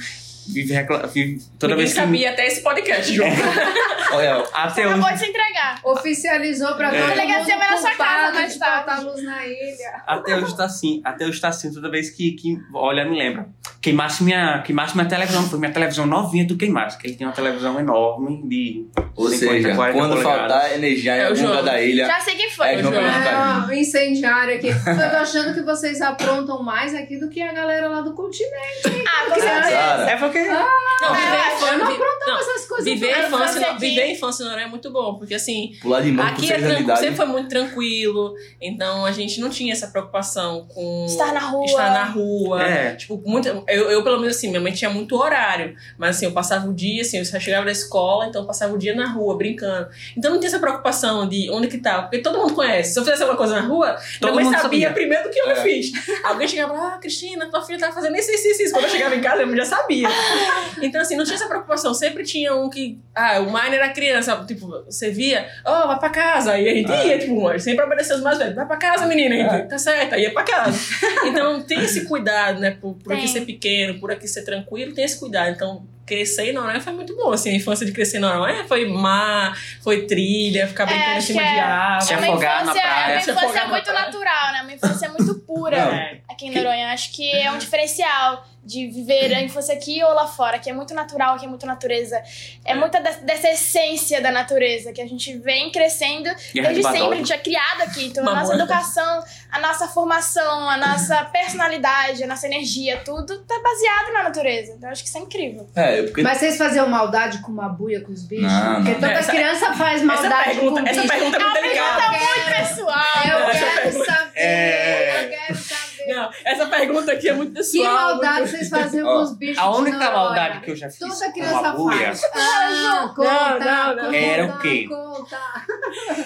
vive, recla- vive toda Ninguém vez que... sabia até esse podcast, João. <laughs> Olha, Até Acabou hoje, de se entregar. Oficializou pra É. todo Delegacia mundo vai na sua casa tarde. faltar luz na ilha. até hoje tá assim, até hoje tá assim, toda vez que, que olha, me lembra. Queimasse minha, queimasse minha televisão, foi minha televisão novinha do queimasse, que ele tem uma televisão enorme de ou 50, seja, 40 quando polegadas. faltar energia em É o algum lugar da ilha, Já sei quem foi. É, Caio. É, um incendiário aqui. Eu tô achando que vocês aprontam mais aqui do que a galera lá do continente. Ah, com certeza. Cara, É porque. Não, viver a eu infância. não não, essas coisas. Viver a A infância, não, viver a infância não é muito bom, porque assim, pular de com aqui é seis anos de tranquilo, idade. sempre foi muito tranquilo, então a gente não tinha essa preocupação com Estar na rua. estar na rua. É. Tipo, muito, eu, eu, pelo menos assim, minha mãe tinha muito horário, mas assim, eu passava o dia, assim, eu só chegava da escola, então eu passava o dia na rua, brincando. Então não tinha essa preocupação de onde que tá, porque todo mundo conhece. Se eu fizesse alguma coisa na rua, Todo minha mãe mundo sabia, sabia. primeiro do que eu É. fiz. Alguém chegava lá, ah, Cristina, tua filha tá fazendo isso, isso, isso, isso. Quando eu chegava em casa, eu já sabia. <laughs> Então, assim, não tinha essa preocupação. Sempre tinha um que. Ah, o Mine era criança. Tipo, você via, ó, vai pra casa. Aí a gente Ah. ia, tipo, sempre obedecer os mais velhos. Vai pra casa, menina. A gente, É. Tá certo, aí ia pra casa. <laughs> Então, tem esse cuidado, né? Por, por aqui ser pequeno, por aqui ser tranquilo, tem esse cuidado. Então, crescer em Noronha foi muito bom. Assim, a infância de crescer em Noronha foi mar, foi trilha, ficar brincando em acho cima é- de árvore. Se É uma afogar na infância, praia. é uma Se infância afogar na muito natural, né? Uma infância muito pura. É. aqui em Noronha. Acho que é um diferencial de viver a infância aqui ou lá fora, que é muito natural, que é muito natureza. É muita de- dessa essência da natureza que a gente vem crescendo Guerra de desde sempre, a gente é criado aqui. Então, a Mamona. nossa educação, a nossa formação, a nossa personalidade, a nossa energia, tudo tá baseado na natureza. Então, acho que isso é incrível. É, porque Mas vocês faziam maldade com uma buia com os bichos? Não, não. Porque toda Essa- criança faz maldade pergunta, com essa bicho. pergunta é muito É uma delicada. pergunta muito pessoal. Eu Essa quero saber. É. Eu quero saber. Não, essa pergunta aqui é muito Que pessoal. maldade muito- vocês faziam com os bichos? A única maldade que eu já fiz Toda com criança uma buia. faz. Ah, conta, não, não. conta, Era o quê? Conta.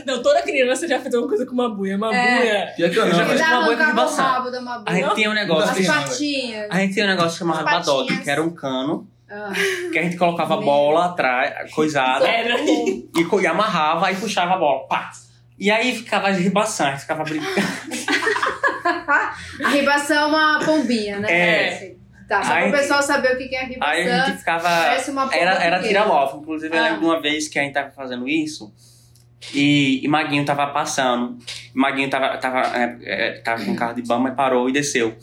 Não, toda criança já fez uma coisa com uma buia. Uma É. buia. que eu não, já fiz Já uma buia com da A gente tem um negócio. As Não, patinhas. A gente tem um negócio chamado As badoque, que era um cano, Ah. que a gente colocava a bola atrás, coisada, Era. e, e amarrava e puxava a bola. Pá! E aí ficava de ribação, a gente ficava brincando. <laughs> <laughs> A ribação é uma pombinha, né? É. Parece. Tá, só para o pessoal saber o que é a Aí a ribação. gente ficava. Parece uma pomba Era, era. Inclusive, eu Ah. lembro de uma vez que a gente tava fazendo isso e, e Maguinho tava passando. Maguinho tava, tava, é, é, tava com um carro de bama e parou e desceu.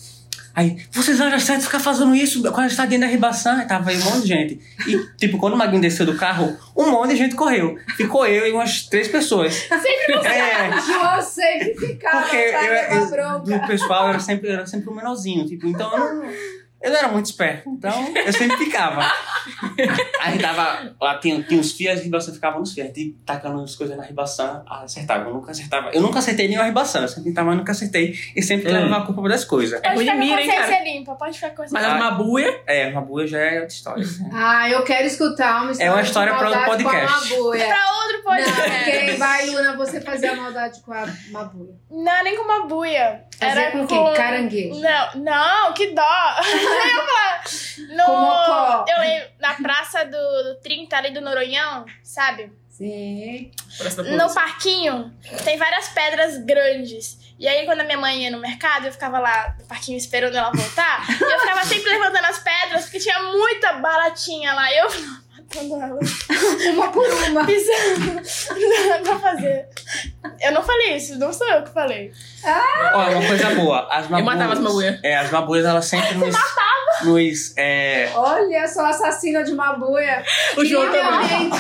Aí, vocês acham certo ficar fazendo isso quando a gente tá dentro da ribação? Aí tava aí um monte de gente. E, tipo, quando o Maguinho desceu do carro, um monte de gente correu. Ficou eu e umas três pessoas. Sempre você. É, João sempre ficava porque eu, eu- bronca. do pessoal eu era sempre, eu era sempre o menorzinho, tipo, então eu não, eu não era muito esperto, então eu sempre ficava. <laughs> Aí tava, lá tinha, tinha uns fios, a ribação ficava nos fios, a gente tacando as coisas na ribação, acertava, eu nunca acertava, eu nunca acertei nenhuma ribação, eu sempre mas nunca acertei, e sempre Hum. levava a culpa das coisas. É ruim de com mira, hein, cara? limpa, pode ficar com Mas consciência as mabuia, É, uma buia já é outra história. Ah, eu quero escutar uma história. É uma história pra outro maldade com a podcast. Mabuia. Pra outro Não, podcast. porque vai, Luna, você fazia maldade com a Mabuia. Não, nem com uma buia. Fazia Era com com... quem? Caranguejo. Não, não, que dó. No... Eu lembro, na praça do, do 30 ali do Noronhão, sabe? Sim. No parquinho tem várias pedras grandes. E aí, quando a minha mãe ia no mercado, eu ficava lá no parquinho esperando ela voltar. e eu ficava sempre levantando as pedras, porque tinha muita baratinha lá. E eu matando ela. <laughs> Uma por uma. Pisando. <laughs> Pra fazer. Eu não falei isso, não sou eu que falei. Olha, uma coisa boa, as Eu mabuias... matava as mabuia. É, as mabuias, elas sempre nos... nos é, Olha só, assassina de Mabuia. O João também.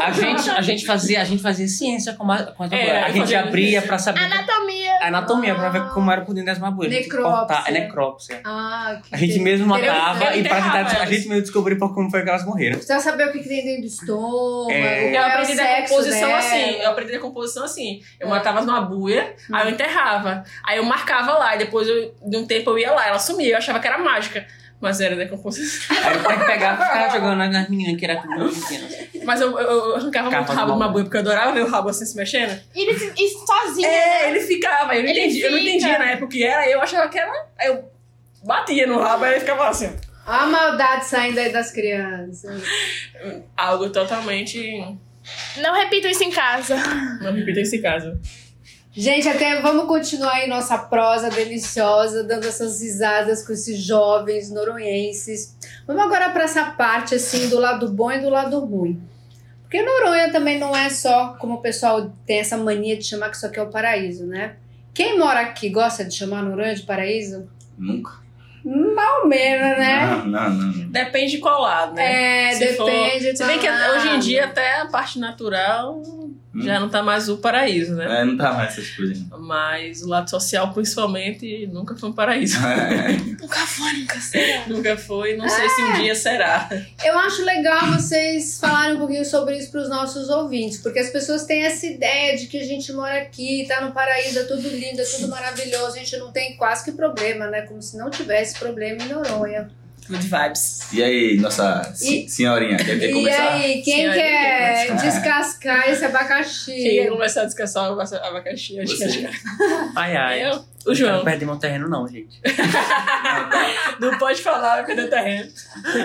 A gente, a gente fazia, a gente fazia ciência com, a, com as É, mabuias. a eu gente abria pra saber Anatomia. a anatomia, pra ver como era por dentro das mabuias. A Necrópsia. É necrópsia. Ah, que A gente mesmo matava eu e pra tentar, a gente mesmo descobriu por como foi que elas morreram. Saber o que, que tem dentro do estômago. É. Eu é o aprendi sexo decomposição dela. assim. Eu aprendi decomposição assim. Eu É. matava as mabuia, aí eu enterrava. Aí eu marcava lá, e depois eu- de um tempo eu ia lá. Ela sumia, eu achava que era mágica. Mas era decomposição. Aí eu tinha que pegar e ficava jogando nas- nas meninas que eram tudo pequenas. Mas eu, eu, eu arrancava Capa muito de rabo de mabuia. mabuia, porque eu adorava ver o rabo assim se mexendo. E ele e sozinho. É, né? ele ficava. Eu não, Ele entendi, eu não fica. entendia na época o que era. Eu achava que era. Aí eu batia no rabo, aí ele ficava assim. Olha a maldade saindo aí das crianças. Algo totalmente. Não repito isso em casa. Não repita esse caso. Gente, até vamos continuar aí nossa prosa deliciosa, dando essas risadas com esses jovens noronhenses. Vamos agora para essa parte assim do lado bom e do lado ruim. Porque Noronha também não é só como o pessoal tem essa mania de chamar que isso aqui é o paraíso, né? Quem mora aqui gosta de chamar Noronha de paraíso? Nunca. Mal menos, né? Não, não, não. Depende de qual lado, né? É, Se for- depende. Se bem que hoje em dia até a parte natural Hum. já não tá mais o paraíso, né? É, não tá mais essas coisas. Mas o lado social, principalmente, nunca foi um paraíso. <laughs> É. Nunca foi, nunca será. nunca foi, não sei se um dia será. Eu acho legal vocês falarem um pouquinho sobre isso para os nossos ouvintes, porque as pessoas têm essa ideia de que a gente mora aqui, tá no paraíso, é tudo lindo, é tudo maravilhoso, a gente não tem quase que problema, né? Como se não tivesse problema em Noronha. Good vibes. E aí, nossa E- senhorinha, quer, quer E começar? aí, quem Senhora, quer quem quer descascar esse Quem abacaxi? começar a descansar o abacaxi, acho que Você. é <laughs> Ai, ai. eu. O João. Não perde meu terreno, não, gente. <laughs> Não pode falar, vai perder terreno.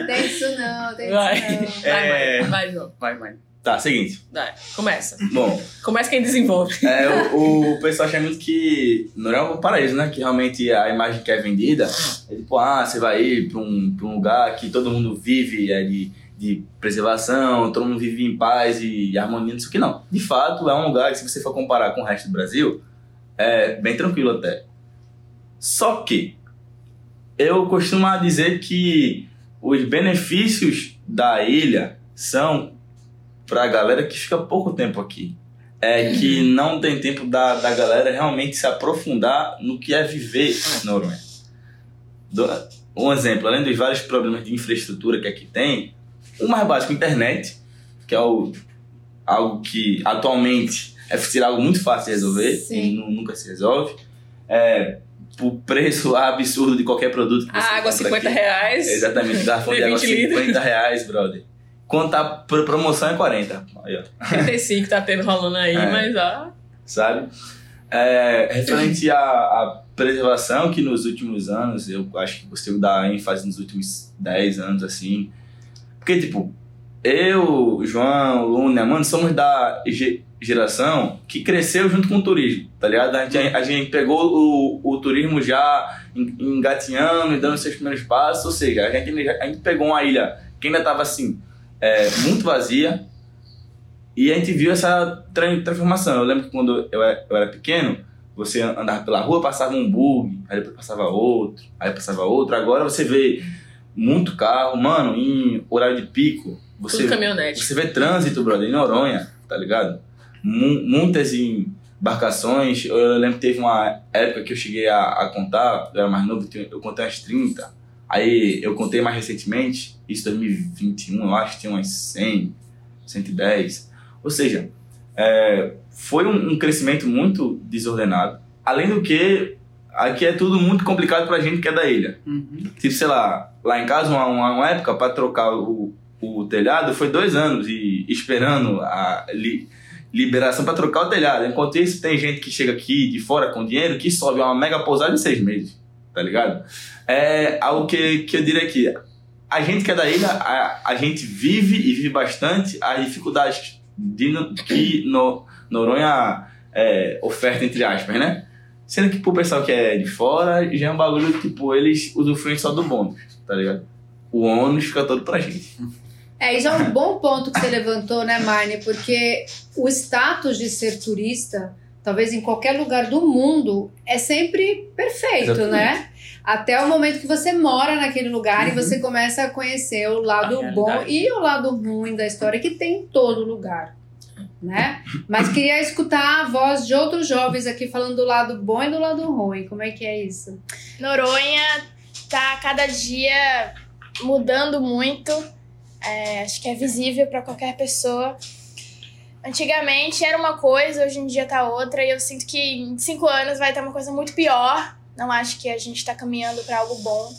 Tem isso não, tem Vai. isso não. Vai, É. vai, vai, João. Vai, mãe. Tá, seguinte. Vai. Começa. Bom, Começa quem desenvolve. é, o, o pessoal acha muito que Noronha é um paraíso, né? Que realmente a imagem que é vendida é tipo, ah, você vai ir pra um, pra um lugar que todo mundo vive é, de, de preservação, todo mundo vive em paz e harmonia, não sei o que não. De fato, é um lugar que se você for comparar com o resto do Brasil, é bem tranquilo até. Só que eu costumo dizer que os benefícios da ilha são pra galera que fica pouco tempo aqui. É que não tem tempo da, da galera realmente se aprofundar no que é viver na Noronha. Um exemplo, além dos vários problemas de infraestrutura que aqui tem, o mais básico, internet, que é o, algo que atualmente é algo muito fácil de resolver Sim. e nu- nunca se resolve. É, o preço absurdo de qualquer produto que você A água, compra 50 aqui. reais. Exatamente, <laughs> garrafão de água 20 litros. 50 reais, brother. Quando tá por promoção é 40. Aí, ó. 35 tá tendo rolando aí, <laughs> É. mas ó. sabe? É, referente à, à preservação, que nos últimos anos, eu acho que você dá ênfase nos últimos 10 anos, assim. Porque, tipo, eu, João, Luna, mano, somos da ge- geração que cresceu junto com o turismo, tá ligado? A gente, a gente pegou o, o turismo já en- engatinhando e dando seus primeiros passos, ou seja, a gente, a gente pegou uma ilha que ainda tava, assim, é, muito vazia, e a gente viu essa tra- transformação. Eu lembro que quando eu era, eu era pequeno, você andava pela rua, passava um bug, aí depois passava outro, aí passava outro. Agora você vê muito carro, mano, em horário de pico. Você, Tudo caminhonete. você vê trânsito, brother, em Noronha, tá ligado? Mu- Muitas embarcações. Eu lembro que teve uma época que eu cheguei a, a contar, eu era mais novo, eu contei umas 30. Aí eu contei mais recentemente, isso 2021, eu acho, tinha umas 100, 110. Ou seja, é, foi um, um crescimento muito desordenado. Além do que, aqui é tudo muito complicado pra gente que é da ilha. Uhum. Tipo, sei lá, lá em casa, uma, uma, uma época para trocar o, o telhado foi dois anos e esperando a li- liberação para trocar o telhado. Enquanto isso, tem gente que chega aqui de fora com dinheiro que sobe uma mega pousada em seis meses, tá ligado? É algo que, que eu diria que a gente que é da ilha, a, a gente vive e vive bastante as dificuldades de, que no, Noronha é, oferta, entre aspas, né? Sendo que pro pessoal que é de fora, já é um bagulho, tipo, eles usufruem só do bônus, tá ligado? O ônus fica todo pra gente. É, isso é um bom ponto que você levantou, né, Marne? Porque o status de ser turista, talvez em qualquer lugar do mundo, é sempre perfeito, Exatamente. né? Até o momento que você mora naquele lugar Uhum. e você começa a conhecer o lado bom e o lado ruim da história, que tem em todo lugar, né? Mas queria escutar a voz de outros jovens aqui falando do lado bom e do lado ruim. Como é que é isso? Noronha tá cada dia mudando muito. É, acho que é visível para qualquer pessoa. Antigamente era uma coisa, hoje em dia tá outra, e eu sinto que em cinco anos vai ter uma coisa muito pior. Não acho que a gente tá caminhando para algo bom.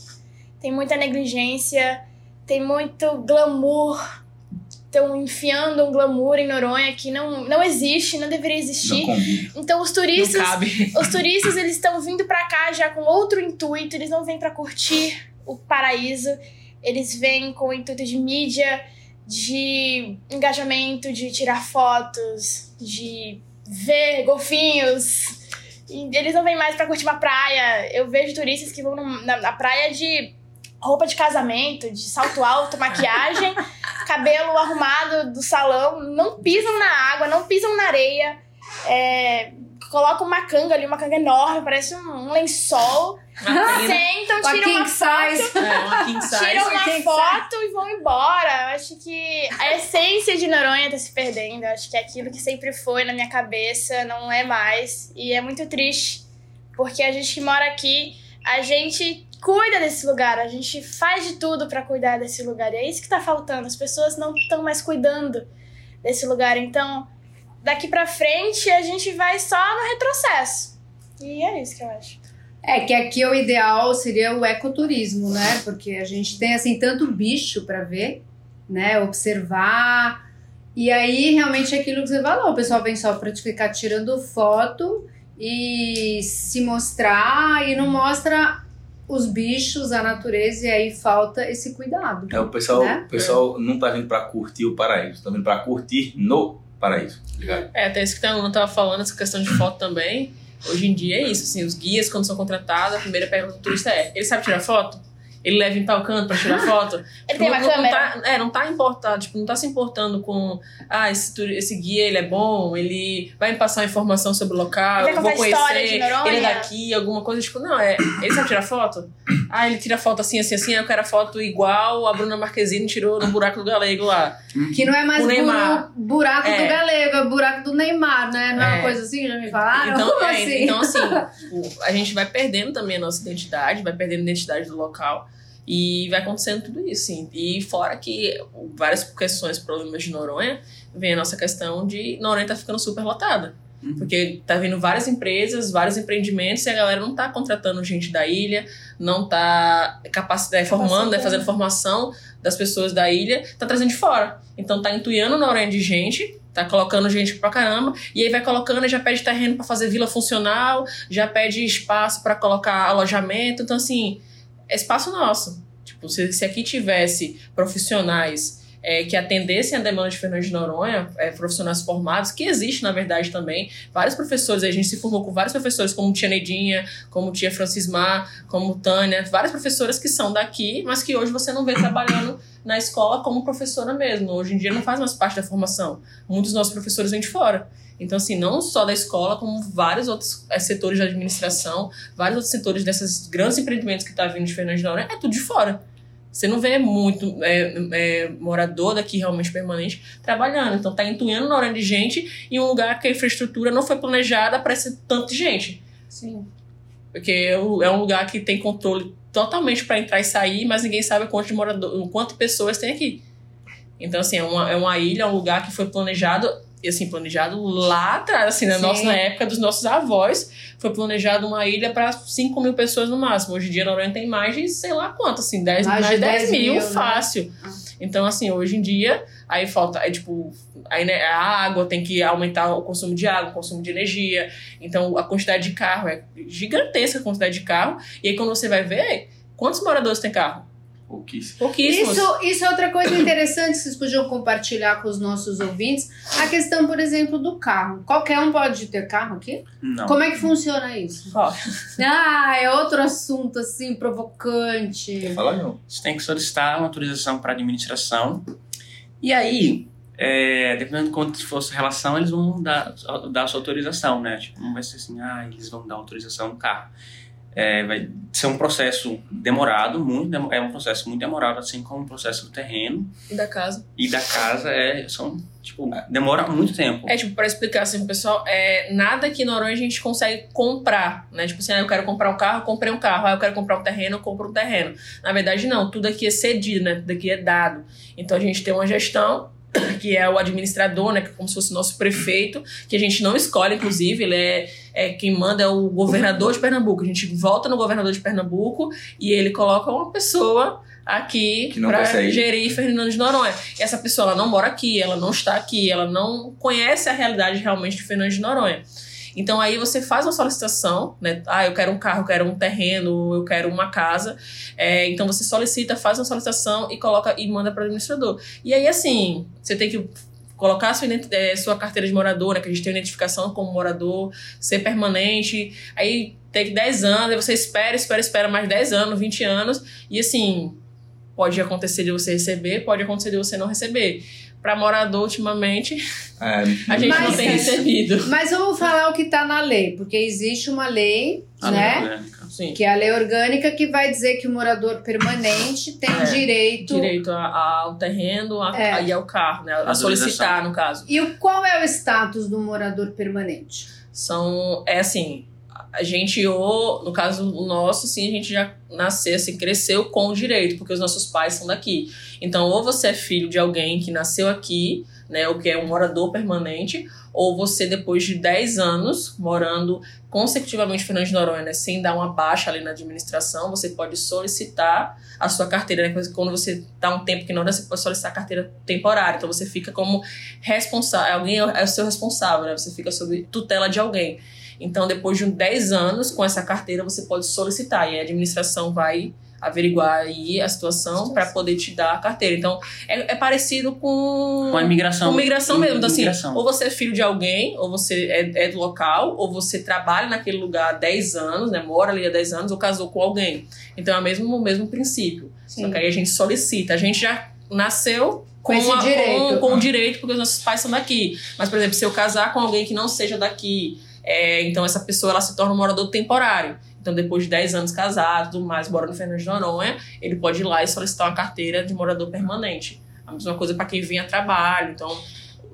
Tem muita negligência, tem muito glamour. Estão enfiando um glamour em Noronha que não, não existe, não deveria Não existir. combina. Então os Não turistas cabe. <laughs> os turistas eles estão vindo pra cá já com outro intuito, eles não vêm pra curtir o paraíso, eles vêm com o intuito de mídia, de engajamento, de tirar fotos, de ver golfinhos. E eles não vêm mais pra curtir uma praia. Eu vejo turistas que vão num- na, na praia de roupa de casamento, de salto alto, maquiagem, <laughs> cabelo arrumado do salão, não pisam na água, não pisam na areia. É, colocam uma canga ali, uma canga enorme, parece um, um lençol. Sentam, tiram uma foto. É. Tiram uma King foto e vão embora. Eu acho que a essência de Noronha tá se perdendo. Eu acho que aquilo que sempre foi na minha cabeça não é mais. E é muito triste. Porque a gente que mora aqui, a gente cuida desse lugar. A gente faz de tudo pra cuidar desse lugar. E é isso que tá faltando. As pessoas não estão mais cuidando desse lugar. Então, daqui pra frente, a gente vai só no retrocesso. E é isso que eu acho. É que aqui o ideal seria o ecoturismo, né? Porque a gente tem assim tanto bicho para ver, né? Observar. E aí realmente é aquilo que você falou, o pessoal vem só para ficar tirando foto e se mostrar e não mostra os bichos, a natureza e aí falta esse cuidado. É, o pessoal, Né? o pessoal não tá vindo pra curtir o paraíso, tá vindo pra curtir no paraíso, tá ligado? É, até isso que a Ana tava falando, essa questão de foto também. Hoje em dia é isso, assim, os guias, quando são contratados, a primeira pergunta do turista é: ele sabe tirar foto? Ele leva em tal canto pra tirar foto? <laughs> Ele tem não, uma não câmera. Tá, é, não tá importado, tipo, não tá se importando com ah, esse, esse guia ele é bom, ele vai me passar informação sobre o local, eu vou conhecer, ele é daqui, alguma coisa, tipo, não, é. Ele sabe tirar foto? Ah, ele tira foto assim, assim, assim, eu quero a foto igual a Bruna Marquezine tirou no buraco do galego lá. Que não é mais O Neymar. buraco É. do galego, é buraco do Neymar, né? Não é uma É. coisa assim, já me falaram? Então, é, assim? então assim, <laughs> tipo, a gente vai perdendo também a nossa identidade, vai perdendo a identidade do local. E vai acontecendo tudo isso, sim. E fora que várias questões, problemas de Noronha, vem a nossa questão de Noronha tá ficando super lotada. Uhum. Porque tá vindo várias empresas, vários empreendimentos e a galera não tá contratando gente da ilha, não tá capacitando, formando, né, Capacitando. fazendo formação das pessoas da ilha, tá trazendo de fora. Então tá entuiando Noronha de gente, tá colocando gente pra caramba, e aí vai colocando e já pede terreno pra fazer vila funcional, já pede espaço pra colocar alojamento. Então, assim, é espaço nosso. Tipo, se, se aqui tivesse profissionais é, que atendessem a demanda de Fernando de Noronha, é, profissionais formados, que existe na verdade também. Vários professores, a gente se formou com vários professores, como Tia Nedinha, como Tia Francismar, como Tânia, várias professoras que são daqui, mas que hoje você não vê trabalhando na escola como professora mesmo. Hoje em dia não faz mais parte da formação. Muitos dos nossos professores vêm de fora. Então, assim, não só da escola, como vários outros é, setores de administração, vários outros setores desses grandes empreendimentos que está vindo de Fernando de Noronha, é tudo de fora. Você não vê muito é, é, morador daqui realmente permanente trabalhando. Então, tá entuindo Noronha de gente em um lugar que a infraestrutura não foi planejada para esse tanto de gente. Sim. Porque é um lugar que tem controle totalmente para entrar e sair, mas ninguém sabe quanto de morador, quanto pessoas tem aqui. Então, assim, é uma, é uma ilha, é um lugar que foi planejado assim, planejado lá atrás, assim, na, nossa, na época dos nossos avós, foi planejado uma ilha para 5 mil pessoas no máximo. Hoje em dia, Noronha tem mais de, sei lá quanto, assim, 10, mais, mais de 10, 10 mil, mil, fácil. Né? Então, assim, hoje em dia, aí falta, é tipo, aí, né, a água tem que aumentar o consumo de água, o consumo de energia. Então, a quantidade de carro é gigantesca a quantidade de carro. E aí, quando você vai ver, quantos moradores tem carro? Pouquíssimo. Pouquíssimos. Isso, isso é outra coisa interessante que vocês podiam compartilhar com os nossos ouvintes. A questão, por exemplo, do carro. Qualquer um pode ter carro aqui? Não. Como é que funciona isso? Ó, Ah, é outro assunto, assim, provocante. Fala não. Você tem que solicitar uma autorização para administração. E aí, é, dependendo de quanto for a sua relação, eles vão dar, dar a sua autorização, né? Tipo, não vai ser assim, ah, eles vão dar autorização no carro. É, vai ser um processo demorado, muito é um processo muito demorado, assim como o processo do terreno e da casa. e da casa é são tipo demora muito tempo. É, tipo, pra explicar assim pro pessoal, é, nada aqui em Noronha a gente consegue comprar, né? Tipo assim, ah, eu quero comprar um carro, comprei um carro. Ah, eu quero comprar um terreno, eu compro um terreno. Na verdade, não. Tudo aqui é cedido, né? Tudo aqui é dado. Então, a gente tem uma gestão <coughs> que é o administrador, né? Que é como se fosse o nosso prefeito, que a gente não escolhe, inclusive, ele é, é quem manda é o governador de Pernambuco. A gente volta no governador de Pernambuco e ele coloca uma pessoa aqui para gerir Fernando de Noronha. E essa pessoa ela não mora aqui, ela não está aqui, ela não conhece a realidade realmente de Fernando de Noronha. Então aí você faz uma solicitação, né? Ah, eu quero um carro, eu quero um terreno, eu quero uma casa. É, então você solicita, faz uma solicitação e coloca e manda para o administrador. E aí assim, você tem que colocar a sua, eh, sua carteira de morador, né? Que a gente tem identificação como morador, ser permanente. Aí tem 10 anos, aí você espera, espera, espera mais 10 anos, 20 anos. E assim, pode acontecer de você receber, pode acontecer de você não receber. Para morador, ultimamente, É, a gente não Mas- tem recebido. Mas vamos falar o que está na lei, porque existe uma lei, A né? lei orgânica. Sim. Que é a lei orgânica que vai dizer que o morador permanente tem É, direito. Direito a- a- ao terreno a- É. e ao carro, né? A solicitar, no caso. E o, qual é o status do morador permanente? são é assim a gente ou no caso nosso sim a gente já nasceu assim cresceu com o direito porque os nossos pais são daqui então ou você é filho de alguém que nasceu aqui né ou que é um morador permanente ou você depois de 10 anos morando consecutivamente em Fernando de Noronha né, sem dar uma baixa ali na administração você pode solicitar a sua carteira né? quando você está um tempo que não você pode solicitar a carteira temporária então você fica como responsável alguém é o seu responsável né você fica sob tutela de alguém então, depois de uns 10 anos com essa carteira, você pode solicitar e a administração vai averiguar aí a situação para poder te dar a carteira. Então, é, é parecido com Com a imigração. com migração mesmo. Então, assim, Imigração. ou você é filho de alguém, ou você é, é do local, ou você trabalha naquele lugar há 10 anos, né? Mora ali há 10 anos, ou casou com alguém. Então, é o mesmo, o mesmo princípio. Só que aí a gente solicita. A gente já nasceu Com com, esse a- direito. com, com o direito, porque os nossos pais são daqui. Mas, por exemplo, se eu casar com alguém que não seja daqui, é, então essa pessoa ela se torna um morador temporário. Então, depois de 10 anos casado, tudo mais, mora no Fernando de Noronha, ele pode ir lá e solicitar uma carteira de morador permanente. A mesma coisa para quem vem a trabalho. Então,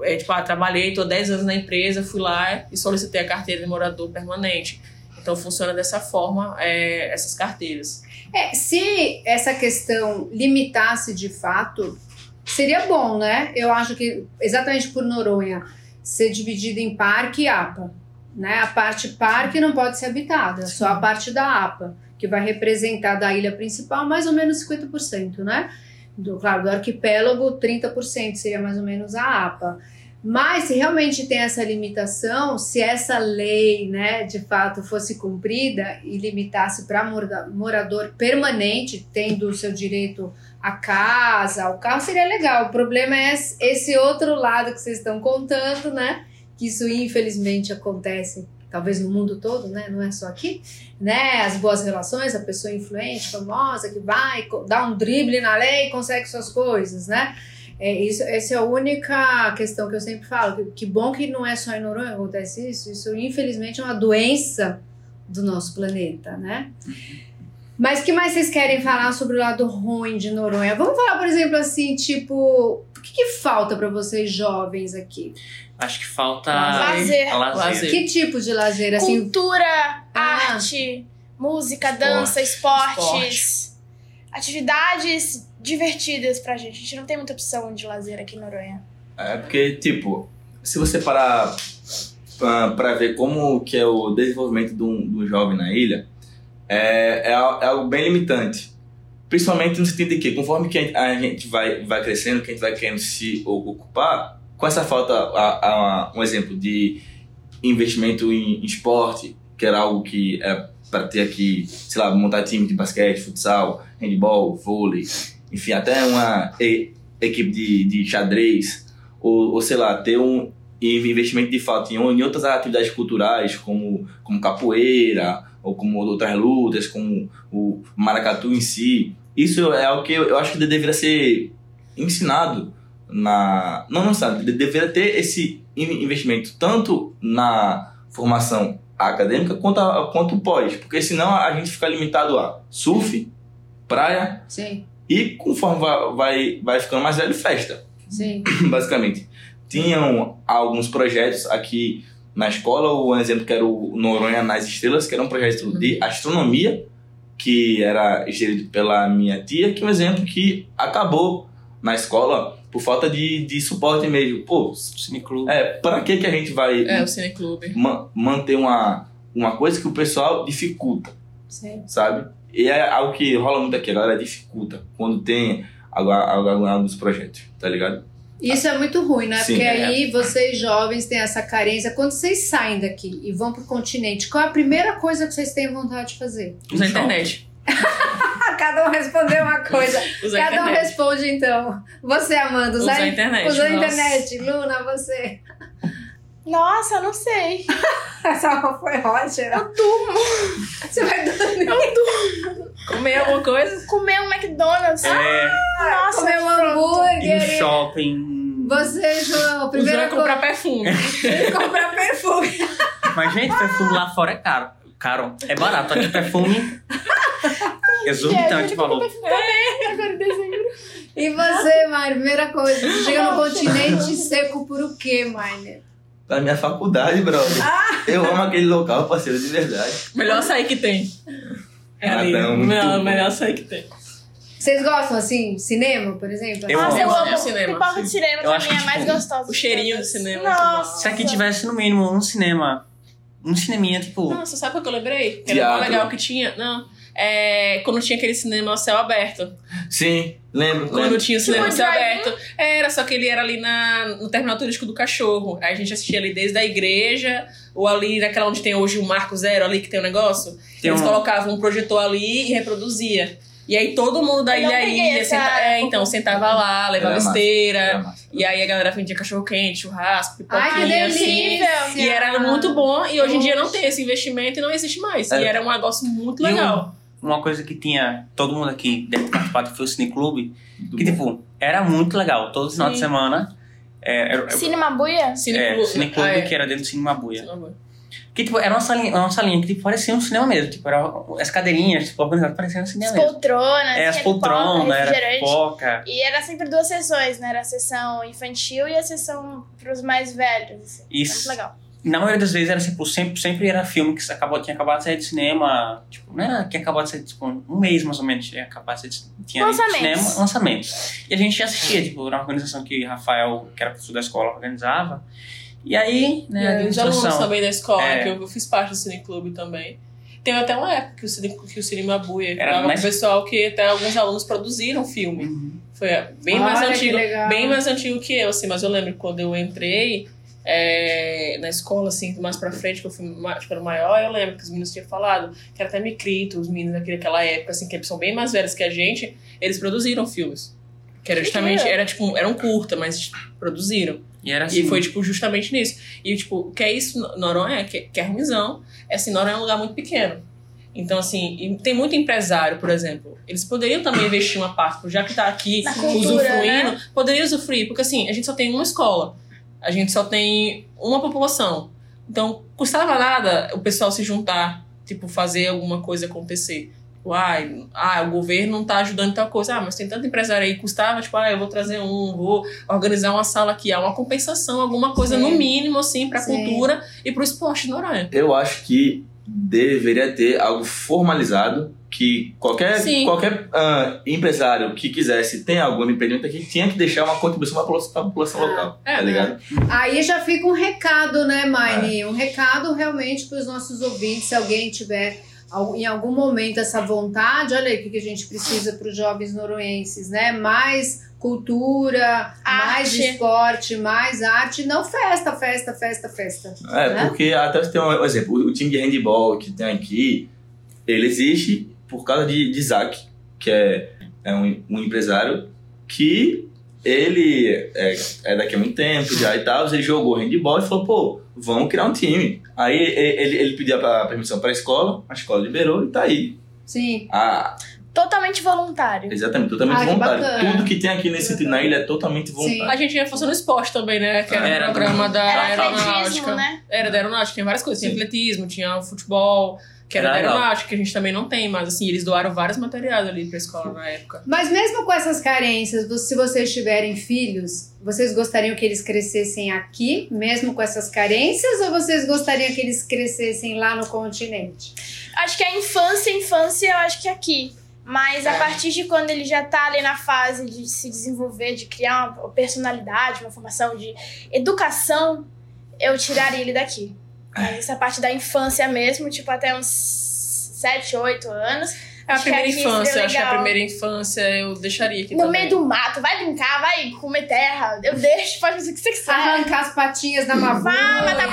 é tipo, ah, trabalhei, tô 10 anos na empresa, fui lá e solicitei a carteira de morador permanente. Então, funciona dessa forma é, essas carteiras. É, se essa questão limitasse de fato, seria bom, né? Eu acho que exatamente por Noronha ser dividida em parque e APA. Né? A parte parque não pode ser habitada, só a parte da APA, que vai representar da ilha principal mais ou menos 50%, né? Do, claro, do arquipélago, 30% seria mais ou menos a APA. Mas se realmente tem essa limitação, se essa lei, né, de fato fosse cumprida e limitasse para morador permanente, tendo o seu direito à casa, ao carro, seria legal. O problema é esse outro lado que vocês estão contando, né? Que isso infelizmente acontece talvez no mundo todo, né? Não é só aqui, né? As boas relações, a pessoa influente, famosa, que vai, dá um drible na lei e consegue suas coisas, né? É, isso, essa é a única questão que eu sempre falo. Que, que bom que não é só em Noronha que acontece isso. Isso, infelizmente, é uma doença do nosso planeta, né? Mas que mais vocês querem falar sobre o lado ruim de Noronha? Vamos falar, por exemplo, assim, tipo, o que, que falta para vocês jovens aqui? Acho que falta lazer. lazer. Lazer. Que tipo de lazer, assim? Cultura, Ah. arte, música, dança, esportes. Atividades divertidas pra gente. A gente não tem muita opção de lazer aqui em Noronha. É porque, tipo, se você parar pra, pra ver como que é o desenvolvimento de um, de um jovem na ilha, é, é, é algo bem limitante. Principalmente no sentido de que, conforme que a gente vai, vai crescendo, que a gente vai querendo se ocupar, com essa falta, a, a- um exemplo de investimento em, em esporte, que era algo que é para ter aqui, sei lá, montar time de basquete, futsal, handball, vôlei, enfim, até uma e- equipe de, de xadrez, ou, ou sei lá, ter um investimento de fato em, em outras atividades culturais, como, como capoeira, ou como outras lutas, como o maracatu em si. Isso é algo que eu, eu acho que deveria ser ensinado na. Não, não sabe, de- deveria ter esse in- investimento tanto na formação acadêmica quanto, a, quanto pós, porque senão a gente fica limitado a surf, praia Sim, e conforme vai, vai, vai ficando mais velho, festa sim. <coughs> basicamente. Tinham alguns projetos aqui na escola, o exemplo que era o Noronha nas Estrelas, que era um projeto de astronomia, que era gerido pela minha tia, que é um exemplo que acabou na escola por falta de, de suporte mesmo. Pô, Cineclube. é, para que, que a gente vai É, o Cineclube. ma- manter uma, uma coisa que o pessoal dificulta? sim. sabe? E é algo que rola muito aqui, a galera dificulta quando tem algu- algu- alguns projetos, tá ligado? Isso é muito ruim, né? Sim, Porque é. aí vocês jovens têm essa carência. Quando vocês saem daqui e vão pro continente, qual é a primeira coisa que vocês têm vontade de fazer? Usa a internet. <laughs> Cada um respondeu uma coisa. <laughs> Usa Cada um internet. responde então. Você, Amanda, Usa usar a internet. Usou a internet. Luna, você. Nossa, eu não sei. <laughs> Essa foi ótima. Eu durmo. Você vai dormir. Comer alguma coisa? Comer um McDonald's. É, Nossa, comer um pronto. ir no hambúrguer. shopping. Você, João, Usar primeira comprar coisa. perfume. <laughs> comprar perfume. Mas, gente, perfume lá fora é caro. Caro. É barato. Aqui perfume. Exorbitante o valor. Agora em dezembro. E você, Mário, primeira coisa. Chega no continente seco por o quê, Miner? Pra minha faculdade, brother. Eu amo aquele local, parceiro, de verdade. Melhor açaí que tem. É Ah, ali. não, muito Melhor, açaí que tem. Vocês gostam, assim, cinema, por exemplo? Eu Nossa, eu amo amo cinema. pipoca de cinema, Eu pra acho mim é que, mais tipo, gostosa. o cheirinho do cinema é Nossa. Se aqui tivesse no mínimo um cinema. Um cineminha, tipo. Nossa, sabe o que eu lembrei? Que era Teatro. legal que tinha? Não. É, quando tinha aquele cinema ao céu aberto. Sim, lembro, Quando lembro. tinha o cinema ao céu aberto. Era, só que ele era ali na, no terminal turístico do cachorro. Aí a gente assistia ali desde a igreja, ou ali naquela onde tem hoje o Marco Zero, ali que tem o negócio. Tem Eles um- colocavam um projetor ali e reproduzia. E aí todo mundo da Eu ilha ia, senta- é, então, sentava lá, levava Era esteira. Massa. E aí a galera vendia cachorro quente, churrasco, Ai, que pipoquinha, assim. delícia! E era muito bom, e hoje em dia não tem esse investimento e não existe mais. É. E era um negócio muito E um- legal. Uma coisa que tinha. Todo mundo aqui deve ter participado foi o Cineclube. Muito Que, bom. tipo, era muito legal. Todo final de semana. É, era, Cinema Buia? é, Cineclube, Ah, é. que era dentro do Cinema Buia. Que, tipo, era uma salinha, uma salinha que tipo, parecia um cinema mesmo. Tipo, era as cadeirinhas, tipo, organizadas, parecia um cinema As mesmo. poltronas, É, as poltronas, pipoca, era pipoca. E era sempre duas sessões, né? Era a sessão infantil e a sessão pros mais velhos. Assim. Isso. Muito legal. Na maioria das vezes era tipo, sempre, sempre era filme que acabou, tinha acabado de sair de cinema. Tipo, não era que acabou de sair, tipo, um mês mais ou menos, tinha acabado de sair de, tinha ido de Lançamentos. cinema, lançamentos. E a gente assistia, tipo, era uma organização que Rafael, que era professor da escola, organizava. E aí, né, a os alunos administração. também da escola, É. que eu, eu fiz parte do cineclube também. Teve até uma época que o, cine, que o Cinema Buia Era mais- o pessoal que até alguns alunos produziram filme. Uhum. Foi bem mais Olha, que antigo. Bem mais antigo que eu, assim, mas eu lembro que quando eu entrei é, na escola, assim, mais pra frente, que eu fui ma- tipo, era maior, eu lembro que os meninos tinham falado que era até Micrito, os meninos daquela época, assim, que são bem mais velhos que a gente, eles produziram filmes. Que era justamente, Mentira. era tipo, era um curta, mas produziram. E era assim. E foi, tipo, justamente nisso. E, tipo, o que é isso, Noronha, que, que é ruimzão, é assim, Noronha é um lugar muito pequeno. Então, assim, e tem muito empresário, por exemplo. Eles poderiam também investir uma parte, tipo, já que tá aqui cultura, usufruindo, né? poderia usufruir, porque assim, a gente só tem uma escola, a gente só tem uma população. Então, custava nada o pessoal se juntar, tipo, fazer alguma coisa acontecer. Tipo, ai, ah, o governo não tá ajudando tal coisa. Ah, mas tem tanto empresário aí, custava, tipo, ah, eu vou trazer um, vou organizar uma sala aqui. Há uma compensação, alguma coisa, Sim. no mínimo, assim, pra Sim. cultura e pro esporte de Noronha. Eu acho que deveria ter algo formalizado que qualquer, Sim. qualquer ah, empresário que quisesse ter algum empreendimento aqui tinha que deixar uma contribuição para a população, Ah, local. é, tá né? ligado? Aí já fica um recado, né, É. Maine? Um recado realmente para os nossos ouvintes, se alguém tiver em algum momento essa vontade, olha aí o que que a gente precisa para os jovens noruenses, né? Mais cultura, mais Arte. esporte, mais arte, não festa, festa, festa, festa. É, né? porque até você tem um exemplo, o time de handball que tem aqui, ele existe por causa de, de Isaac, que é, é um, um empresário que ele é, é daqui a muito tempo já e tal, ele jogou handball e falou, pô, vamos criar um time. Aí ele, ele pediu a permissão para a escola, a escola liberou e tá aí. Sim. Ah, Totalmente voluntário. exatamente, totalmente Ah, que voluntário. bacana. Tudo que tem aqui nesse na ilha é totalmente voluntário. A gente ia fazer no esporte também, né? Que era, Era o programa da Era atletismo, aeronáutica. né? Era da aeronáutica, tinha várias coisas. Tinha Sim. atletismo, tinha o futebol, que era, Era da legal. aeronáutica, que a gente também não tem, mas assim, eles doaram vários materiais ali pra escola na época. Mas mesmo com essas carências, vo- se vocês tiverem filhos, vocês gostariam que eles crescessem aqui, mesmo com essas carências, ou vocês gostariam que eles crescessem lá no continente? Acho que a infância, infância, eu acho que é aqui. Mas a É. partir de quando ele já tá ali na fase de se desenvolver, de criar uma personalidade, uma formação de educação, eu tiraria ele daqui. Mas essa parte da infância mesmo, tipo, até uns 7, 8 anos. É a primeira infância, acho que a primeira infância eu deixaria aqui No também. meio do mato, vai brincar, vai comer terra. Eu deixo, pode fazer o que você quiser. Arrancar as patinhas da mabuia. Vai, vai dar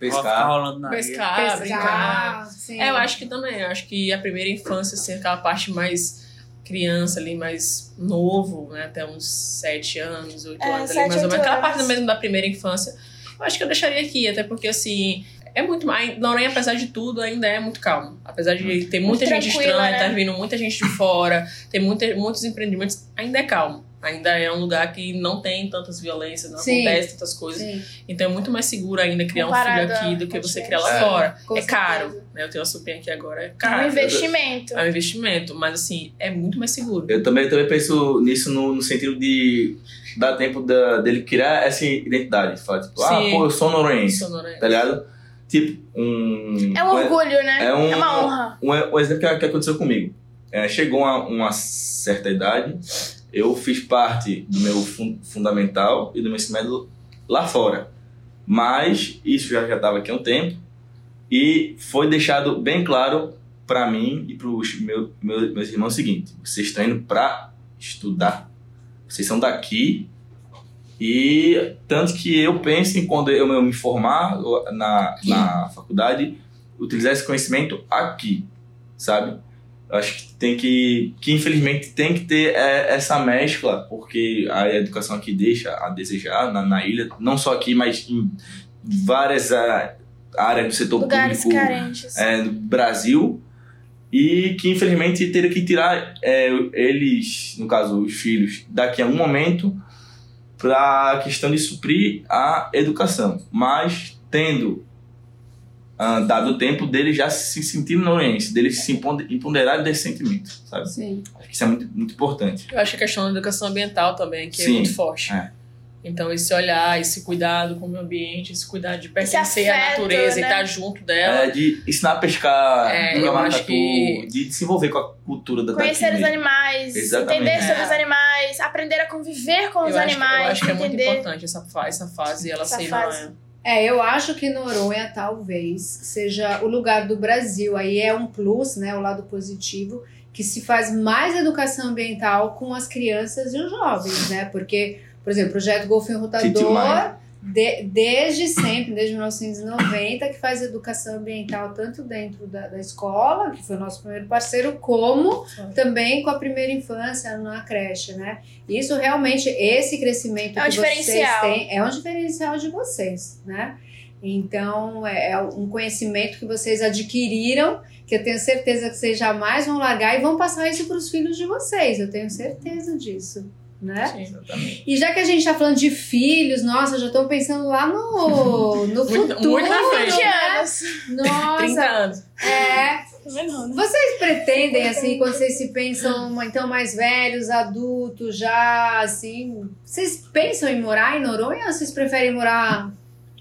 areia. Pescar. rolando na areia. Pescar, brincar. Pescar, sim. É, eu acho que também, eu acho que a primeira infância, assim, aquela parte mais criança ali, mais novo, né, até uns sete anos, oito É, anos ali, mais ou menos, aquela parte mesmo da primeira infância, eu acho que eu deixaria aqui, até porque, assim, é muito mais, Noronha, apesar de tudo, ainda é muito calmo, apesar de ter muita gente tranquila, estranha, né? tá vindo muita gente de fora, tem muita, muitos empreendimentos, ainda é calmo. Ainda é um lugar que não tem tantas violências, não Sim. acontece tantas coisas. Sim, Então é muito mais seguro ainda criar um Comparado filho aqui do a que você criar lá É. fora. com é caro, certeza. né? Eu tenho uma sobrinha aqui agora, é É um caro. investimento. É um investimento, mas assim, é muito mais seguro. Eu também, também penso nisso no, no sentido de dar tempo da, dele criar essa identidade. Falar, tipo, ah, Sim. pô, eu sou noruense, Sonora. tá ligado? Tipo, um... É um orgulho, né? É um- É uma honra. Um, um exemplo que, que aconteceu comigo. É, chegou uma, uma certa idade, eu fiz parte do meu fun- fundamental e do meu ensino médio lá fora. Mas isso já já estava aqui há um tempo e foi deixado bem claro para mim e para os meu, meu, meus irmãos o seguinte: vocês estão indo para estudar. Vocês são daqui e tanto que eu penso em quando eu me formar na, na faculdade utilizar esse conhecimento aqui, sabe? Eu acho que tem que, que infelizmente tem que ter é, essa mescla, porque a educação aqui deixa a desejar na, na ilha, não só aqui, mas em várias ah, áreas do setor Lugares público carentes. é, no Brasil e que infelizmente teria que tirar é, eles, no caso os filhos, daqui a um momento para a questão de suprir a educação, mas tendo ah, dado o tempo dele já se sentir norense, dele se imponder- empoderar desse sentimento, sabe? Sim. Acho que isso é muito, muito importante. Eu acho que a questão da educação ambiental também, que é Sim, muito forte. é. Então, esse olhar, esse cuidado com o meio ambiente, esse cuidado de pertencer à afeto, natureza né? e estar junto dela. É, de ensinar a pescar, É, no eu maracatu, acho que- de se envolver com a cultura da Conhecer daqui os mesmo. animais, Exatamente. entender sobre É. os animais, aprender a conviver com os eu, acho, que- animais, eu acho que é muito entender. importante essa, essa fase, ela Essa ser fase. É, eu acho que Noronha talvez seja o lugar do Brasil. Aí é um plus, né? O lado positivo que se faz mais educação ambiental com as crianças e os jovens, né? Porque, por exemplo, o projeto Golfinho Rotador. De- desde sempre, desde 1990, que faz educação ambiental tanto dentro da, da escola, que foi o nosso primeiro parceiro, como também com a primeira infância na creche, né? Isso realmente, esse crescimento É um que vocês têm é um diferencial de vocês, né? Então, é é um conhecimento que vocês adquiriram, que eu tenho certeza que vocês jamais vão largar e vão passar isso para os filhos de vocês. Eu tenho certeza disso, né? Sim. Exatamente. E já que a gente está falando de filhos, nossa, já estou pensando lá no, no Muito- futuro. muito na frente. 20 né? anos. 30 Nossa, anos. é. Não, né? Vocês pretendem, assim, quando vocês se pensam, então, mais velhos, adultos, já, assim, vocês pensam em morar em Noronha ou vocês preferem morar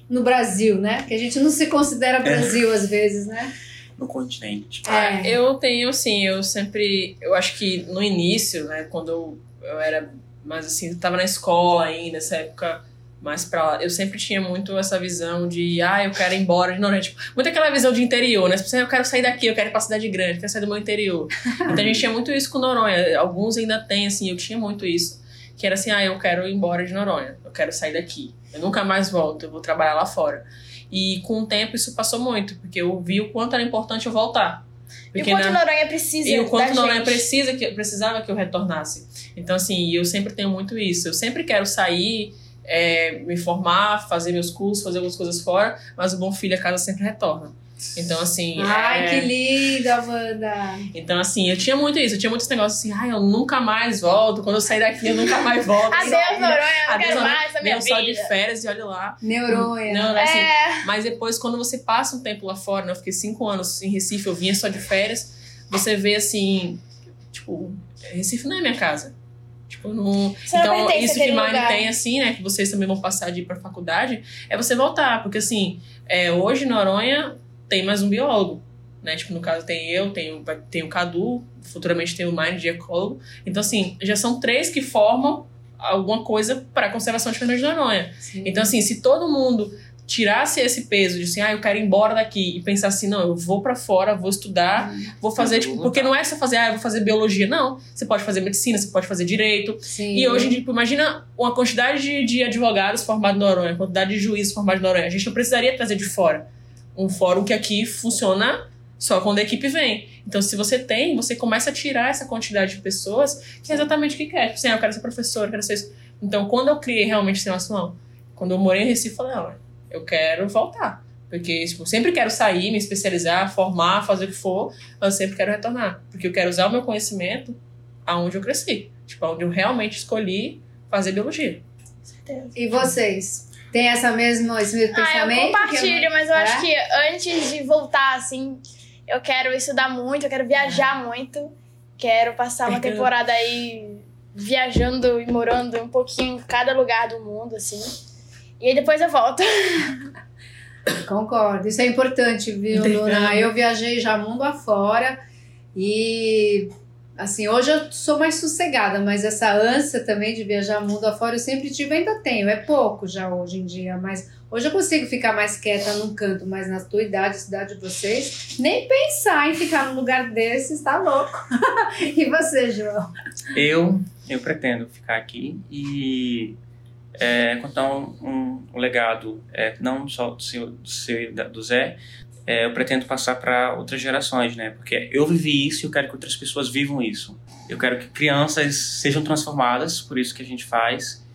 no Brasil, né? Que a gente não se considera Brasil às vezes, né? No continente. É. Eu tenho, assim, eu sempre. Eu acho que no início, né, quando eu, eu era mais assim, eu tava na escola ainda, nessa época mais pra lá, eu sempre tinha muito essa visão de, ah, eu quero ir embora de Noronha. Tipo, muito aquela visão de interior, né? Tipo, assim, eu quero sair daqui, eu quero ir pra cidade grande, eu quero sair do meu interior. <laughs> Então a gente tinha muito isso com Noronha. Alguns ainda têm, assim, eu tinha muito isso. Que era assim, ah, eu quero ir embora de Noronha, eu quero sair daqui. Eu nunca mais volto, eu vou trabalhar lá fora. E com o tempo isso passou muito, porque eu vi o quanto era importante eu voltar. E o quanto na- Noronha precisa e o quanto Noronha gente. precisa que, precisava que eu retornasse. Então, assim, eu sempre tenho muito isso. Eu sempre quero sair, é, me formar, fazer meus cursos, fazer algumas coisas fora, mas o bom filho a casa sempre retorna. Então, assim. Ai, é- que linda, Amanda! Então, assim, eu tinha muito isso. Eu tinha muito esse negócio assim, ai, eu nunca mais volto. Quando eu sair daqui, eu nunca mais volto. Adeus? Noronha, eu não Adeus, quero Noronha. mais na minha Venho só de vida. férias e olha lá. Neuronha. Não, assim, É, mas depois, quando você passa um tempo lá fora, né? Eu fiquei cinco anos em Recife, eu vinha só de férias, você vê assim, tipo, Recife não é minha casa. Tipo, não. Você não então, isso que Mari lugar. tem, assim, né? Que vocês também vão passar de ir pra faculdade, é você voltar. Porque, assim, é, hoje Noronha tem mais um biólogo. Né? Tipo, no caso tem eu, tem, tem o Cadu, futuramente tem o Mind de ecólogo. Então, assim, já são três que formam alguma coisa para a conservação de Fernando de Noronha. Sim. Então, assim, se todo mundo tirasse esse peso de assim, ah, eu quero ir embora daqui e pensar assim, não, eu vou pra fora, vou estudar, vou fazer, tipo, porque não é só fazer, ah, eu vou fazer biologia, não. Você pode fazer medicina, você pode fazer direito. Sim. E hoje, tipo, imagina uma quantidade de, de advogados formados no Noronha, quantidade de juízes formados no Noronha. A gente não precisaria trazer de fora. Um fórum que aqui funciona só quando a equipe vem. Então, se você tem, você começa a tirar essa quantidade de pessoas que é exatamente o que quer. Tipo assim, ah, eu quero ser professor, eu quero ser isso. Então, quando eu criei realmente esse negócio, não. Quando eu morei em Recife, eu falei, não, eu quero voltar. Porque, tipo, eu sempre quero sair, me especializar, formar, fazer o que for, mas eu sempre quero retornar. Porque eu quero usar o meu conhecimento aonde eu cresci. Tipo, onde eu realmente escolhi fazer biologia. certeza. E vocês? Tem essa mesma, esse mesmo Ah, eu pensamento? compartilho, mas eu É? acho que antes de voltar, assim, eu quero estudar muito, eu quero viajar muito. Quero passar uma Porque- temporada aí viajando e morando um pouquinho em cada lugar do mundo, assim. E aí depois eu volto. <laughs> Concordo, isso é importante, viu. Luna? Eu viajei já mundo afora e, assim, hoje eu sou mais sossegada, mas essa ânsia também de viajar mundo afora eu sempre tive, ainda tenho, é pouco já hoje em dia, mas hoje eu consigo ficar mais quieta num canto, mas na tua idade, cidade de vocês, nem pensar em ficar num lugar desses, tá louco. <laughs> e você, João? Eu, eu pretendo ficar aqui e é, contar um, um, legado, é, não só do seu, do, seu, do Zé, é, eu pretendo passar para outras gerações, né? Porque eu vivi isso e eu quero que outras pessoas vivam isso. Eu quero que crianças sejam transformadas, por isso que a gente faz,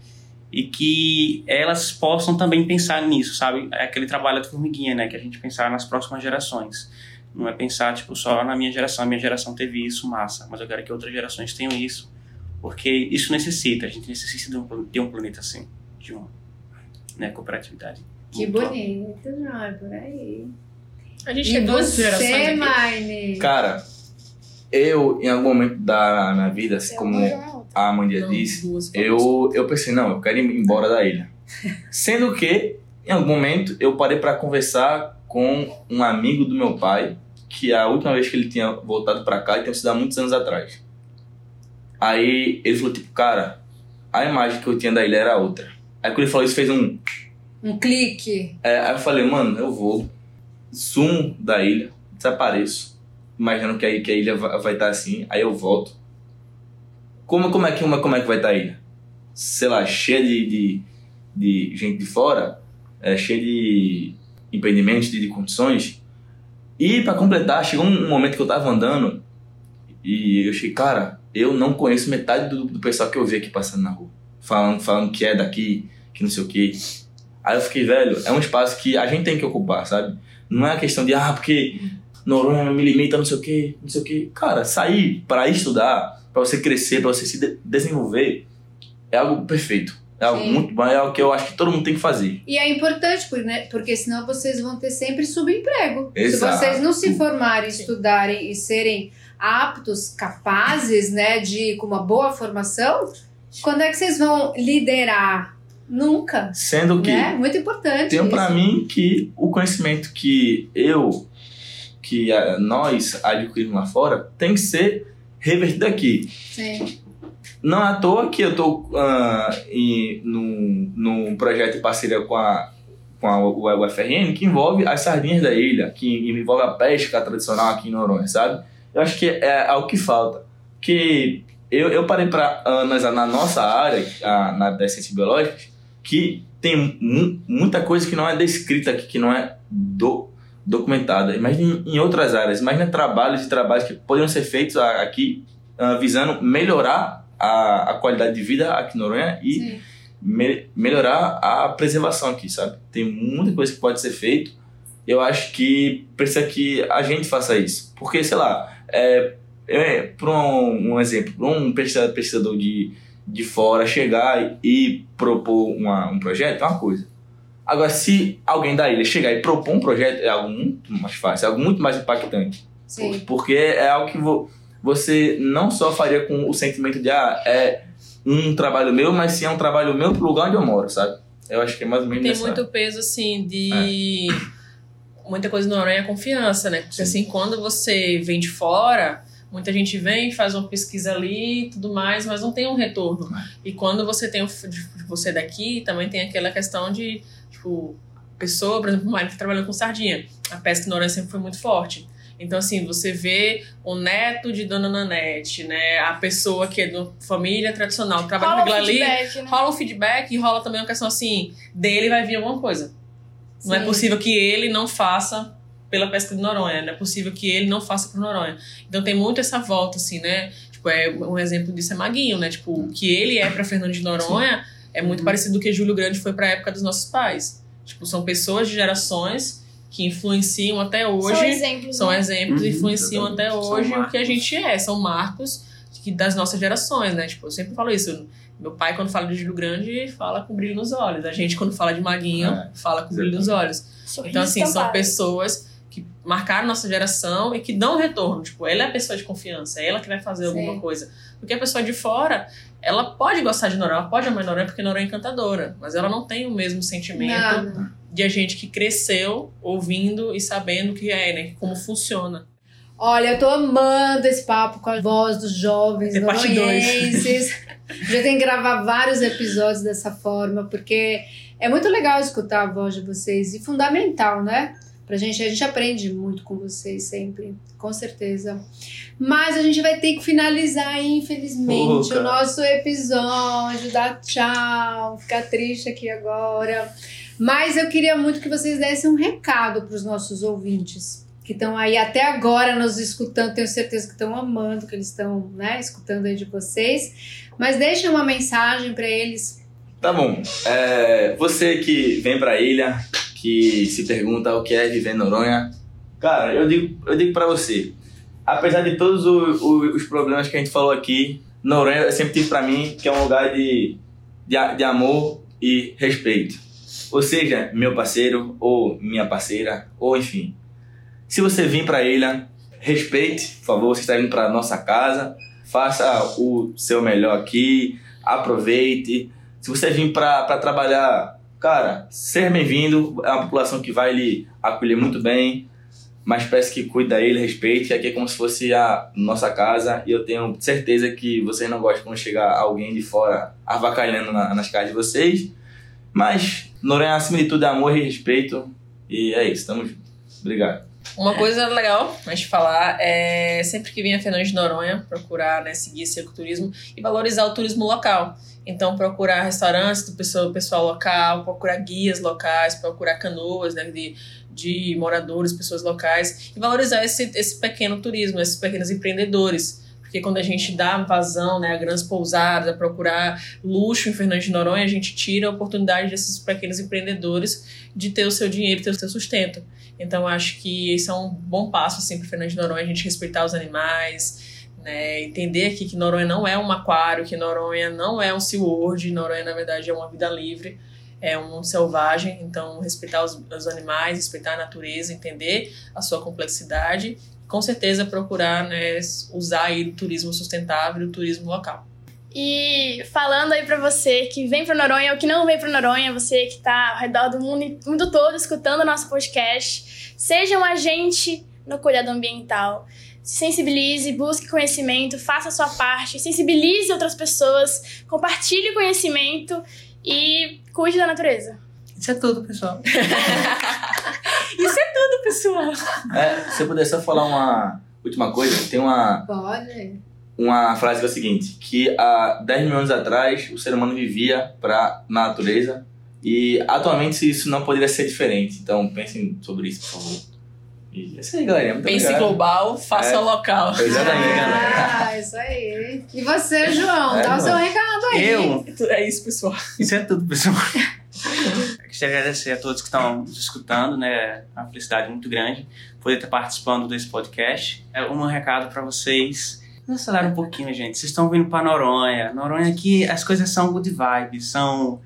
e que elas possam também pensar nisso, sabe? É aquele trabalho de formiguinha, né? Que a gente pensar nas próximas gerações. Não é pensar, tipo, só na minha geração, a minha geração teve isso, massa, mas eu quero que outras gerações tenham isso, porque isso necessita, a gente necessita de um, de um planeta assim, de uma né, cooperatividade. Que bonito, João, é por aí. A gente E tem duas você, gerações. Maine? Cara, eu, em algum momento da minha vida, assim Eu como a Mandia Não, disse, duas eu, eu pensei, não, eu quero ir embora da ilha. <laughs> Sendo que, em algum momento, eu parei para conversar com um amigo do meu pai, que a última vez que ele tinha voltado para cá, tinha sido há muitos anos atrás. Aí ele falou, tipo, cara, a imagem que eu tinha da ilha era outra. Aí quando ele falou isso, fez um... Um clique. É, aí eu falei, mano, eu vou, sumo da ilha, desapareço. imaginando que a, que a ilha vai, estar assim, aí eu volto. Como, como, é, que, como, é que vai estar a ilha? Sei lá, cheia de, de, de gente de fora, é, cheia de impedimentos, de, de condições. E para completar, chegou um momento que eu tava andando e eu achei, cara, eu não conheço metade do, do pessoal que eu vi aqui passando na rua. Falando, falando que é daqui, que não sei o quê. Aí eu fiquei, velho, é um espaço que a gente tem que ocupar, sabe? Não é a questão de, ah, porque Noronha me limita, não sei o quê, não sei o quê. Cara, sair para estudar, para você crescer, para você se de desenvolver, é algo perfeito. É algo Sim. muito bom, é algo que eu acho que todo mundo tem que fazer. E é importante, por- né, porque senão vocês vão ter sempre subemprego. Exato. Se vocês não se formarem, estudarem e serem aptos, capazes, né, de com uma boa formação, quando é que vocês vão liderar? Nunca, Sendo que né? Muito importante. tenho para mim que o conhecimento que eu, que ah, nós adquirimos lá fora, tem que ser revertido aqui. Sim. Não é à toa que eu tô ah, em, num, num projeto em parceria com a, com a UFRN que envolve as sardinhas da ilha, que envolve a pesca tradicional aqui em Noronha, sabe? Eu acho que é algo que falta. Que eu, eu parei para analisar na nossa área, a, na área das ciências biológicas, que tem mu- muita coisa que não é descrita aqui, que não é do, documentada. Imagina em, outras áreas, imagina trabalhos e trabalhos que poderiam ser feitos aqui ah, visando melhorar a, a qualidade de vida aqui em Noronha e me- melhorar a preservação aqui, sabe? Tem muita coisa que pode ser feito. Eu acho que precisa que a gente faça isso. Porque, sei lá, é, é, para um, um exemplo, um pesquisador de, de fora chegar e propor uma, um projeto, é uma coisa. Agora, se alguém da ilha chegar e propor um projeto, é algo muito mais fácil, é algo muito mais impactante. Sim. Porque é algo que vo- você não só faria com o sentimento de, ah, é um trabalho meu, mas sim é um trabalho meu pro lugar onde eu moro, sabe? Eu acho que é mais ou menos Tem nessa- muito peso, assim, de. Muita coisa no Noronha é confiança, né? Porque, Sim. assim, quando você vem de fora, muita gente vem, faz uma pesquisa ali e tudo mais, mas não tem um retorno. E quando você tem o você daqui, também tem aquela questão de, tipo, pessoa, por exemplo, o marido que trabalhou com sardinha. A pesca no Noronha sempre foi muito forte. Então, assim, você vê o neto de Dona Nanete, né? A pessoa que é de família tradicional, trabalha Rola com um aquilo ali feedback, né? rola um feedback e rola também uma questão assim, dele vai vir alguma coisa. Não é Sim. possível que ele não faça pela pesca de Noronha, não é possível que ele não faça por Noronha. Então tem muito essa volta, assim, né? Tipo, é, um exemplo disso é Maguinho, né? Tipo, o que ele é pra Fernando de Noronha é muito parecido do que Júlio Grande foi pra época dos nossos pais. Tipo, são pessoas de gerações que influenciam até hoje São exemplos. são né? exemplos e Uhum, influenciam até hoje o que a gente é. São marcos que, das nossas gerações, né? Tipo, eu sempre falo isso. Meu pai, quando fala de Júlio Grande, fala com brilho nos olhos. A gente, quando fala de Maguinho, É, fala com brilho nos olhos. Sorriso Então, assim, são pessoas marcaram nossa geração e que dão retorno. Tipo, ela é a pessoa de confiança, é ela que vai fazer Sim. alguma coisa. Porque a pessoa de fora, ela pode gostar de Noronha, ela pode amar Noronha porque Noronha é encantadora, mas ela não tem o mesmo sentimento Nada. de a gente que cresceu ouvindo e sabendo o que é, né? Como funciona. Olha, eu tô amando esse papo com a voz dos jovens dois. noronhenses. <laughs> Já tem que gravar vários episódios dessa forma, porque é muito legal escutar a voz de vocês e fundamental, né? Pra gente, a gente aprende muito com vocês sempre, com certeza. Mas a gente vai ter que finalizar, infelizmente, cara. o nosso episódio. Dar tchau, ficar triste aqui agora. Mas eu queria muito que vocês dessem um recado para os nossos ouvintes que estão aí até agora nos escutando. Tenho certeza que estão amando, que eles estão né, escutando aí de vocês. Mas deixem uma mensagem para eles. Tá bom. É, você que vem pra ilha, que se pergunta o que é viver em Noronha, cara, eu digo, eu digo pra você, apesar de todos o- o- os problemas que a gente falou aqui, Noronha eu sempre tive pra mim que é um lugar de, de, de amor e respeito. Ou seja, meu parceiro, ou minha parceira, ou enfim. Se você vir pra ilha, respeite, por favor, você está vindo pra nossa casa, faça o seu melhor aqui, aproveite. Se você vir para trabalhar, cara, seja bem-vindo. É uma população que vai lhe acolher muito bem, mas peço que cuide da ilha, respeite. Aqui é como se fosse a nossa casa e eu tenho certeza que vocês não gostam quando chegar alguém de fora avacalhando na- nas casas de vocês. Mas Noronha, acima de tudo, é amor e respeito. E é isso, tamo junto. Obrigado. Uma coisa legal a gente falar é sempre que vem a Fernanda de Noronha procurar né, seguir esse ecoturismo e valorizar o turismo local. Então, procurar restaurantes do pessoal, pessoal local, procurar guias locais, procurar canoas né, de, de moradores, pessoas locais, e valorizar esse, esse pequeno turismo, esses pequenos empreendedores. Porque quando a gente dá vazão né, a grandes pousadas, a procurar luxo em Fernando de Noronha, a gente tira a oportunidade desses pequenos empreendedores de ter o seu dinheiro, ter o seu sustento. Então, acho que esse é um bom passo assim, para Fernando de Noronha, a gente respeitar os animais, né, entender aqui que Noronha não é um aquário, que Noronha não é um SeaWorld, Noronha na verdade é uma vida livre, é um mundo selvagem, então respeitar os, os animais, respeitar a natureza, entender a sua complexidade, com certeza procurar né, usar aí o turismo sustentável e o turismo local. E falando aí pra você que vem pra Noronha ou que não vem pra Noronha, você que tá ao redor do mundo, mundo todo escutando o nosso podcast, seja um agente no cuidado ambiental se sensibilize, busque conhecimento, faça a sua parte, sensibilize outras pessoas, compartilhe conhecimento e cuide da natureza. Isso é tudo, pessoal. <laughs> Isso é tudo, pessoal. É, se eu puder só falar uma última coisa, tem uma, Pode. uma frase que é o seguinte, que há 10 mil anos atrás o ser humano vivia pra, na natureza e atualmente isso não poderia ser diferente. Então pensem sobre isso, por favor. E é isso aí, galera. Muito Pense obrigado. global, faça É. local. Exatamente, galera. Ah, isso aí. E você, João? É, dá o seu recado aí. Eu? É isso, pessoal. Isso é tudo, pessoal. <laughs> Eu Queria agradecer a todos que estão nos escutando, né? É uma felicidade muito grande poder estar participando desse podcast. É um recado para vocês. Acelera um pouquinho, gente. Vocês estão vindo para Noronha. Noronha aqui, as coisas são good vibes, são,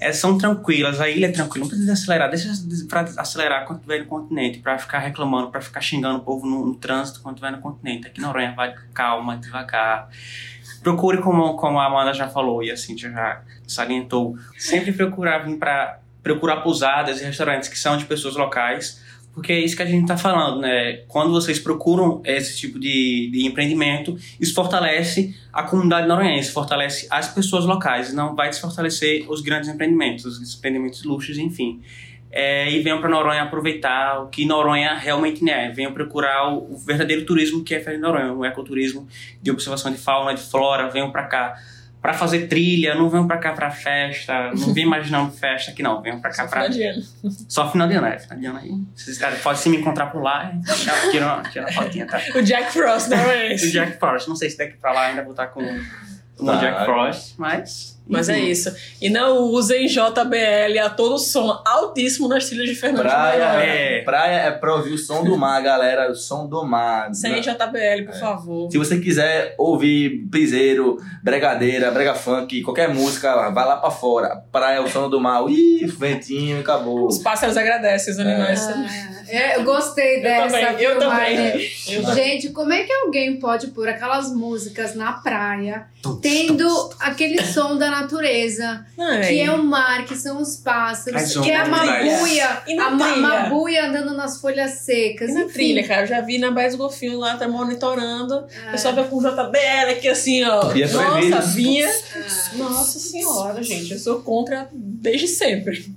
é, são tranquilas. A ilha é tranquila, não precisa acelerar. Deixa para acelerar quando estiver no continente, para ficar reclamando, para ficar xingando o povo no, no trânsito quando estiver no continente. Aqui Noronha vai calma, devagar. Procure, como, como a Amanda já falou e a Cintia já salientou, sempre procurar vir para procurar pousadas e restaurantes que são de pessoas locais, porque é isso que a gente está falando, né? Quando vocês procuram esse tipo de, de empreendimento, isso fortalece a comunidade noronhense, fortalece as pessoas locais, não vai desfortalecer os grandes empreendimentos, os empreendimentos luxos, enfim. É, e venham para Noronha aproveitar o que Noronha realmente é. Venham procurar o, o verdadeiro turismo que é Fernando de Noronha, o ecoturismo de observação de fauna, de flora. Venham para cá para fazer trilha, não venham para cá para festa, não vem <laughs> imaginando festa aqui não, venham para cá Só para final de ano. só final de ano, é. Final de ano aí. Vocês cara, podem se me encontrar por lá. Tira uma, tira uma fotinha, tá? <laughs> O Jack Frost, não é <laughs> O esse? Jack Frost. Não sei se daqui pra lá ainda vou estar com o Tá. Jack Frost, mas. Mas é enfim. isso. E não usem JBL a todo som altíssimo nas trilhas de Fernando de Praia, Noronha. É. praia é pra ouvir o som do mar, galera. O som do mar. Sem JBL, por favor. Se você quiser ouvir piseiro, bregadeira, brega funk, qualquer música, vai lá pra fora. Praia, o som do mar. Ih, ventinho, acabou. Os pássaros agradecem, os animais também. Ah, é, eu gostei Eu dessa. também, eu também. Eu também. Gente, como é que alguém pode pôr aquelas músicas na praia, tendo aquele som da natureza, que é o mar, que são os pássaros, que é a mabuia, E na a ma mabuia andando nas folhas secas. E na enfim. trilha, cara, eu já vi na Baía dos Golfinhos lá, tá monitorando. É. O pessoal vai com JBL aqui assim, ó. E é. Nossa, vinha. É. Nossa senhora, gente, eu sou contra desde sempre.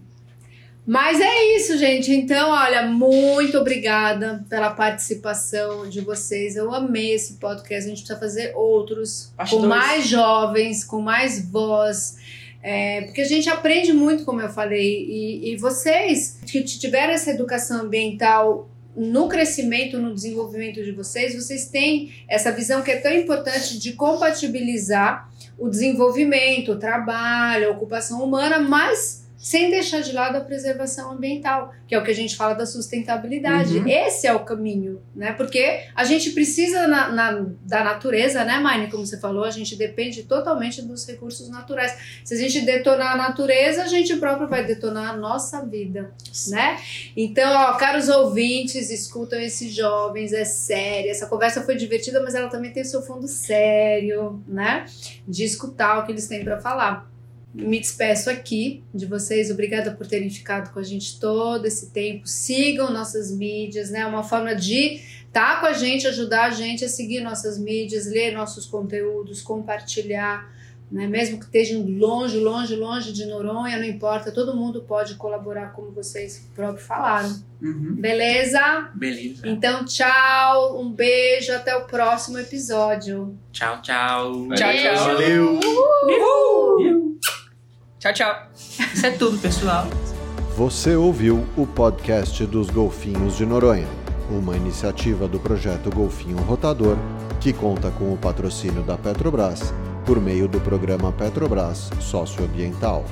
Mas é isso, gente. Então, olha, muito obrigada pela participação de vocês. Eu amei esse podcast. A gente precisa fazer outros Parte com dois. mais jovens, com mais voz. É, porque a gente aprende muito, como eu falei. E, e vocês que tiveram essa educação ambiental no crescimento, no desenvolvimento de vocês, vocês têm essa visão que é tão importante de compatibilizar o desenvolvimento, o trabalho, a ocupação humana, mas sem deixar de lado a preservação ambiental, que é o que a gente fala da sustentabilidade. Uhum. Esse é o caminho, né? Porque a gente precisa na, na- da natureza, né, Maine? Como você falou, a gente depende totalmente dos recursos naturais. Se a gente detonar a natureza, a gente próprio vai detonar a nossa vida, né? Então, ó, caros ouvintes, escutam esses jovens, é sério. Essa conversa foi divertida, mas ela também tem o seu fundo sério, né? De escutar o que eles têm para falar. Me despeço aqui de vocês. Obrigada por terem ficado com a gente todo esse tempo. Sigam nossas mídias, né? É uma forma de estar com a gente, ajudar a gente a seguir nossas mídias, ler nossos conteúdos, compartilhar né? mesmo que estejam longe, longe, longe de Noronha, não importa, todo mundo pode colaborar, como vocês próprios falaram. Uhum. Beleza? Beleza. Então, tchau, um beijo, até o próximo episódio. Tchau, tchau. Tchau, tchau. Valeu! Tchau, tchau. Isso é tudo, pessoal. Você ouviu o podcast dos Golfinhos de Noronha, uma iniciativa do projeto Golfinho Rotador, que conta com o patrocínio da Petrobras por meio do programa Petrobras Socioambiental.